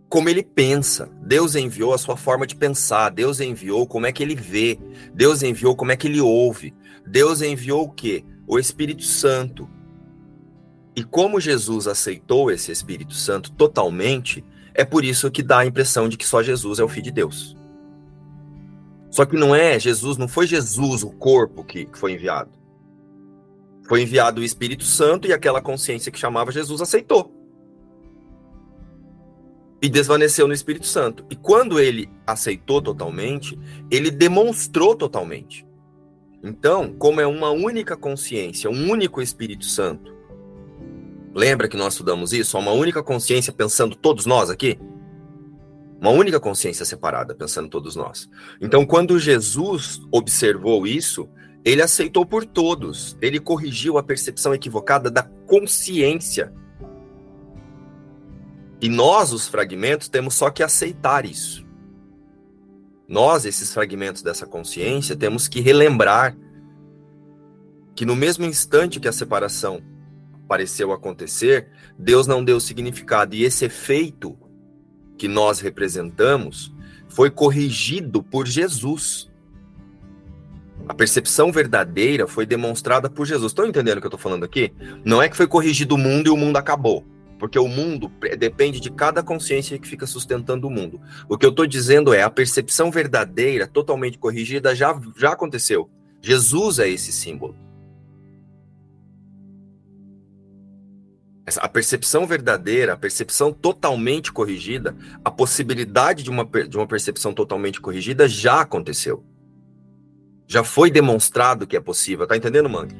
como ele pensa. Deus enviou a sua forma de pensar. Deus enviou como é que ele vê. Deus enviou como é que ele ouve. Deus enviou o quê? O Espírito Santo. E como Jesus aceitou esse Espírito Santo totalmente, é por isso que dá a impressão de que só Jesus é o Filho de Deus. Só que não é Jesus, não foi Jesus o corpo que foi enviado. Foi enviado o Espírito Santo e aquela consciência que chamava Jesus aceitou e desvaneceu no Espírito Santo. E quando ele aceitou totalmente, ele demonstrou totalmente. Então, como é uma única consciência, um único Espírito Santo, lembra que nós estudamos isso? Uma única consciência pensando todos nós aqui? Uma única consciência separada pensando todos nós. Então, quando Jesus observou isso, ele aceitou por todos. Ele corrigiu a percepção equivocada da consciência e nós, os fragmentos, temos só que aceitar isso. Nós, esses fragmentos dessa consciência, temos que relembrar que no mesmo instante que a separação pareceu acontecer, Deus não deu significado. E esse efeito que nós representamos foi corrigido por Jesus. A percepção verdadeira foi demonstrada por Jesus. Estão entendendo o que eu estou falando aqui? Não é que foi corrigido o mundo e o mundo acabou. Porque o mundo depende de cada consciência que fica sustentando o mundo. O que eu estou dizendo é a percepção verdadeira, totalmente corrigida, já, já aconteceu. Jesus é esse símbolo. A percepção verdadeira, a percepção totalmente corrigida, a possibilidade de uma, de uma percepção totalmente corrigida já aconteceu. Já foi demonstrado que é possível. Tá entendendo, Mangue?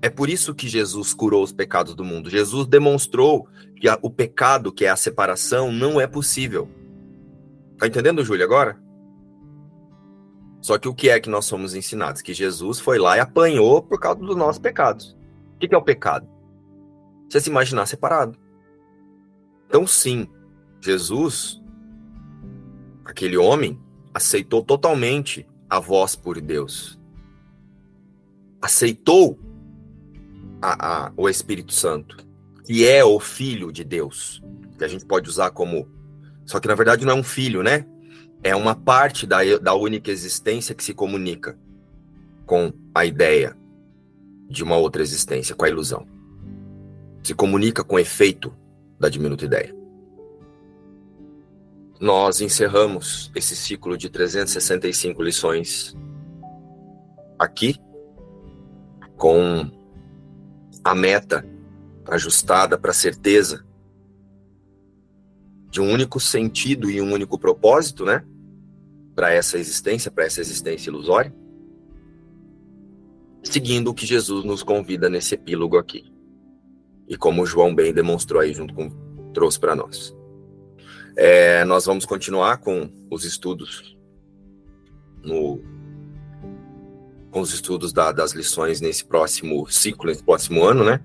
É por isso que Jesus curou os pecados do mundo. Jesus demonstrou que a, o pecado, que é a separação, não é possível. Tá entendendo, Júlio, agora? Só que o que é que nós somos ensinados? Que Jesus foi lá e apanhou por causa dos nossos pecados. O que é o pecado? Você se imaginar separado. Então, sim, Jesus, aquele homem, aceitou totalmente a voz por Deus. Aceitou a, a, o Espírito Santo, que é o Filho de Deus, que a gente pode usar como. Só que na verdade não é um filho, né? É uma parte da, da única existência que se comunica com a ideia de uma outra existência, com a ilusão. Se comunica com o efeito da diminuta ideia. Nós encerramos esse ciclo de 365 lições aqui com a meta ajustada para a certeza de um único sentido e um único propósito, né? Para essa existência, para essa existência ilusória. Seguindo o que Jesus nos convida nesse epílogo aqui. E como João bem demonstrou aí junto com trouxe para nós. É, nós vamos continuar com os estudos no com os estudos da, das lições nesse próximo ciclo, nesse próximo ano, né?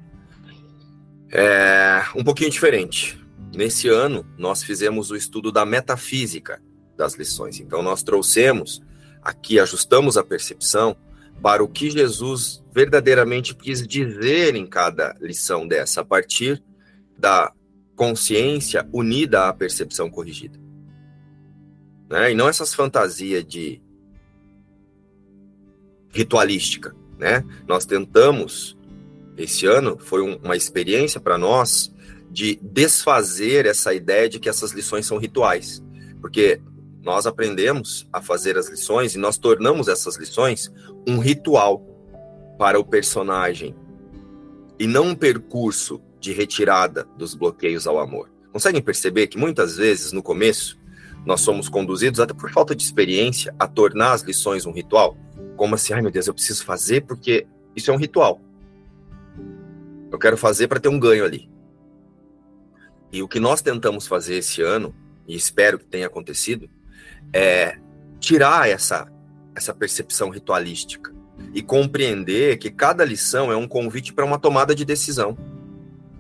É um pouquinho diferente. Nesse ano, nós fizemos o estudo da metafísica das lições. Então, nós trouxemos aqui, ajustamos a percepção para o que Jesus verdadeiramente quis dizer em cada lição dessa, a partir da consciência unida à percepção corrigida. Né? E não essas fantasias de ritualística, né? Nós tentamos esse ano foi um, uma experiência para nós de desfazer essa ideia de que essas lições são rituais, porque nós aprendemos a fazer as lições e nós tornamos essas lições um ritual para o personagem e não um percurso de retirada dos bloqueios ao amor. Conseguem perceber que muitas vezes no começo nós somos conduzidos, até por falta de experiência, a tornar as lições um ritual? Como assim, ai meu Deus, eu preciso fazer porque isso é um ritual. Eu quero fazer para ter um ganho ali. E o que nós tentamos fazer esse ano, e espero que tenha acontecido, é tirar essa, essa percepção ritualística e compreender que cada lição é um convite para uma tomada de decisão.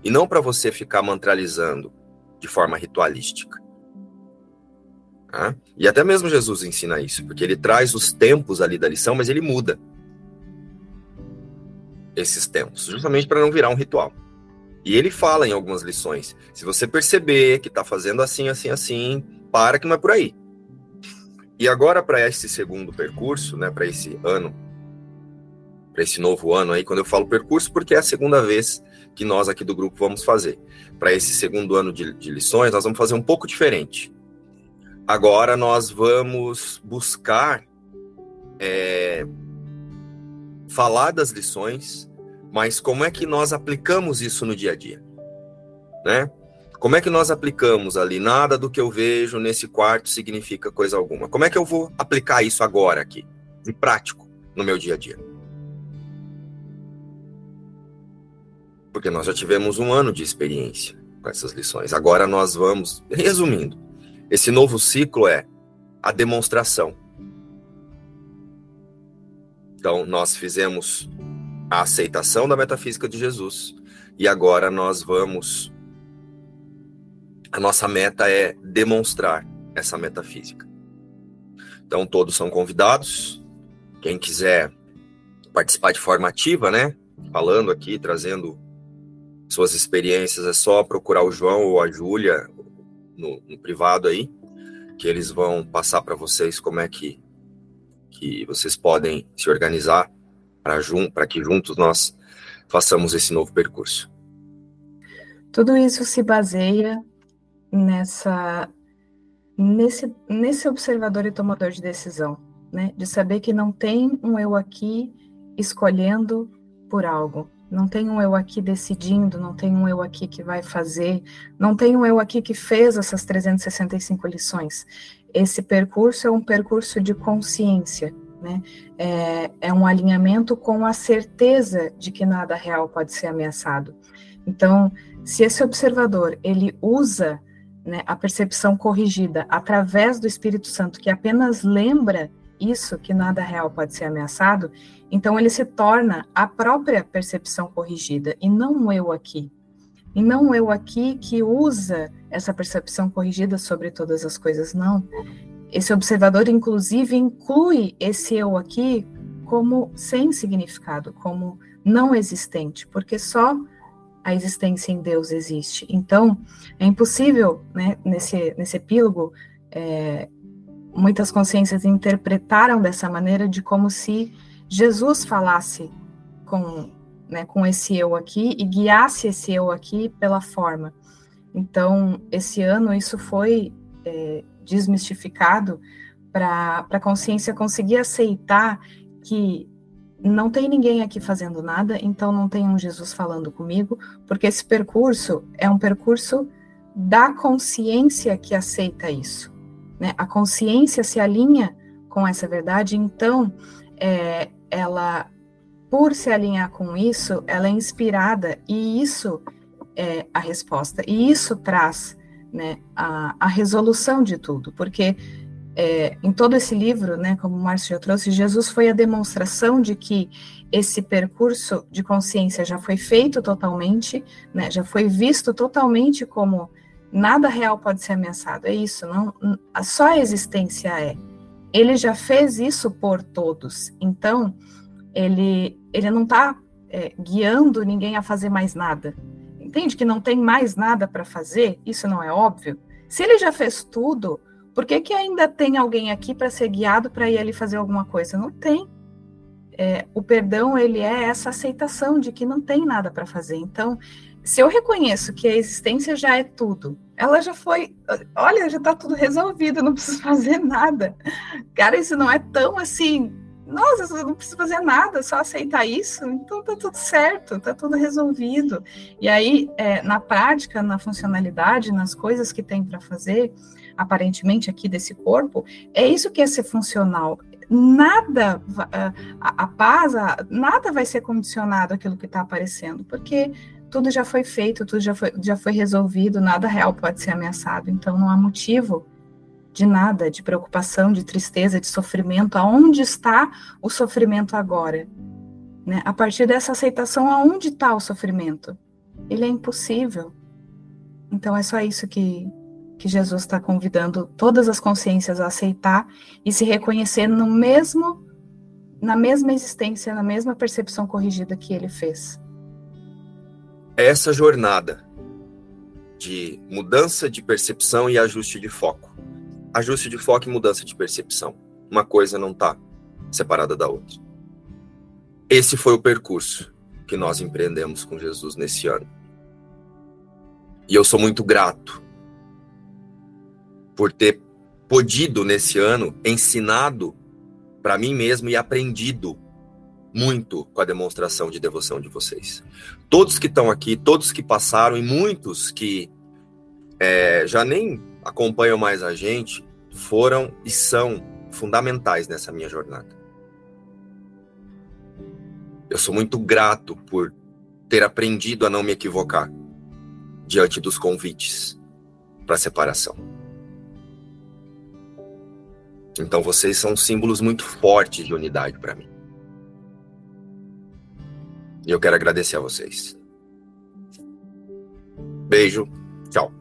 E não para você ficar mantralizando de forma ritualística. Tá? E até mesmo Jesus ensina isso, porque ele traz os tempos ali da lição, mas ele muda esses tempos, justamente para não virar um ritual. E ele fala em algumas lições: se você perceber que está fazendo assim, assim, assim, para que não é por aí. E agora, para esse segundo percurso, né, para esse ano, para esse novo ano aí, quando eu falo percurso, porque é a segunda vez que nós aqui do grupo vamos fazer. Para esse segundo ano de, de lições, nós vamos fazer um pouco diferente. Agora nós vamos buscar é, falar das lições mas como é que nós aplicamos isso no dia a dia? Né? Como é que nós aplicamos ali? Nada do que eu vejo nesse quarto significa coisa alguma. Como é que eu vou aplicar isso agora aqui, de prático, no meu dia a dia? Porque nós já tivemos um ano de experiência com essas lições. Agora nós vamos, resumindo, esse novo ciclo é a demonstração. Então, nós fizemos a aceitação da metafísica de Jesus. E agora nós vamos. A nossa meta é demonstrar essa metafísica. Então todos são convidados. Quem quiser participar de forma ativa, né? Falando aqui, trazendo suas experiências, é só procurar o João ou a Júlia no, no privado aí, que eles vão passar para vocês como é que, que vocês podem se organizar para que juntos nós façamos esse novo percurso. Tudo isso se baseia nessa nesse nesse observador e tomador de decisão, né? De saber que não tem um eu aqui escolhendo por algo, não tem um eu aqui decidindo, não tem um eu aqui que vai fazer, não tem um eu aqui que fez essas 365 lições. Esse percurso é um percurso de consciência, né? É, é um alinhamento com a certeza de que nada real pode ser ameaçado. Então, se esse observador ele usa né, a percepção corrigida através do Espírito Santo, que apenas lembra isso, que nada real pode ser ameaçado, então ele se torna a própria percepção corrigida, e não eu aqui. E não eu aqui que usa essa percepção corrigida sobre todas as coisas, não. Esse observador, inclusive, inclui esse eu aqui como sem significado, como não existente, porque só a existência em Deus existe. Então, é impossível, né, nesse, nesse epílogo, é, muitas consciências interpretaram dessa maneira de como se Jesus falasse com, né, com esse eu aqui e guiasse esse eu aqui pela forma. Então, esse ano isso foi é, desmistificado para a consciência conseguir aceitar que não tem ninguém aqui fazendo nada, então não tem um Jesus falando comigo, porque esse percurso é um percurso da consciência que aceita isso. Né? A consciência se alinha com essa verdade, então é, ela, por se alinhar com isso, ela é inspirada e isso é a resposta. E isso traz né, a, a resolução de tudo, porque é, em todo esse livro, né, como o Márcio já trouxe, Jesus foi a demonstração de que esse percurso de consciência já foi feito totalmente, né, já foi visto totalmente como nada real pode ser ameaçado. É isso, não, só a existência é. Ele já fez isso por todos. Então, ele, ele não está é, guiando ninguém a fazer mais nada. Entende que não tem mais nada para fazer? Isso não é óbvio? Se ele já fez tudo, por que, que ainda tem alguém aqui para ser guiado para ir ali fazer alguma coisa? Não tem. É, o perdão ele é essa aceitação de que não tem nada para fazer. Então, se eu reconheço que a existência já é tudo, ela já foi, olha, já está tudo resolvido, não preciso fazer nada. Cara, isso não é tão assim. Nossa, eu não preciso fazer nada, só aceitar isso, então tá tudo certo, tá tudo resolvido. E aí, é, na prática, na funcionalidade, nas coisas que tem para fazer, aparentemente aqui desse corpo, é isso que é ser funcional. Nada, a, a paz, a, nada vai ser condicionado àquilo que está aparecendo, porque tudo já foi feito, tudo já foi, já foi resolvido, nada real pode ser ameaçado. Então não há motivo de nada, de preocupação, de tristeza, de sofrimento. Aonde está o sofrimento agora? Né? A partir dessa aceitação, aonde está o sofrimento? Ele é impossível. Então é só isso que, que Jesus está convidando todas as consciências a aceitar e se reconhecer no mesmo, na mesma existência, na mesma percepção corrigida que ele fez. Essa jornada de mudança de percepção e ajuste de foco. Ajuste de foco e mudança de percepção. Uma coisa não está separada da outra. Esse foi o percurso que nós empreendemos com Jesus nesse ano. E eu sou muito grato por ter podido nesse ano ensinado para mim mesmo e aprendido muito com a demonstração de devoção de vocês. Todos que estão aqui, todos que passaram e muitos que é, já nem acompanham mais a gente foram e são fundamentais nessa minha jornada. Eu sou muito grato por ter aprendido a não me equivocar diante dos convites para separação. Então vocês são símbolos muito fortes de unidade para mim. E eu quero agradecer a vocês. Beijo, tchau.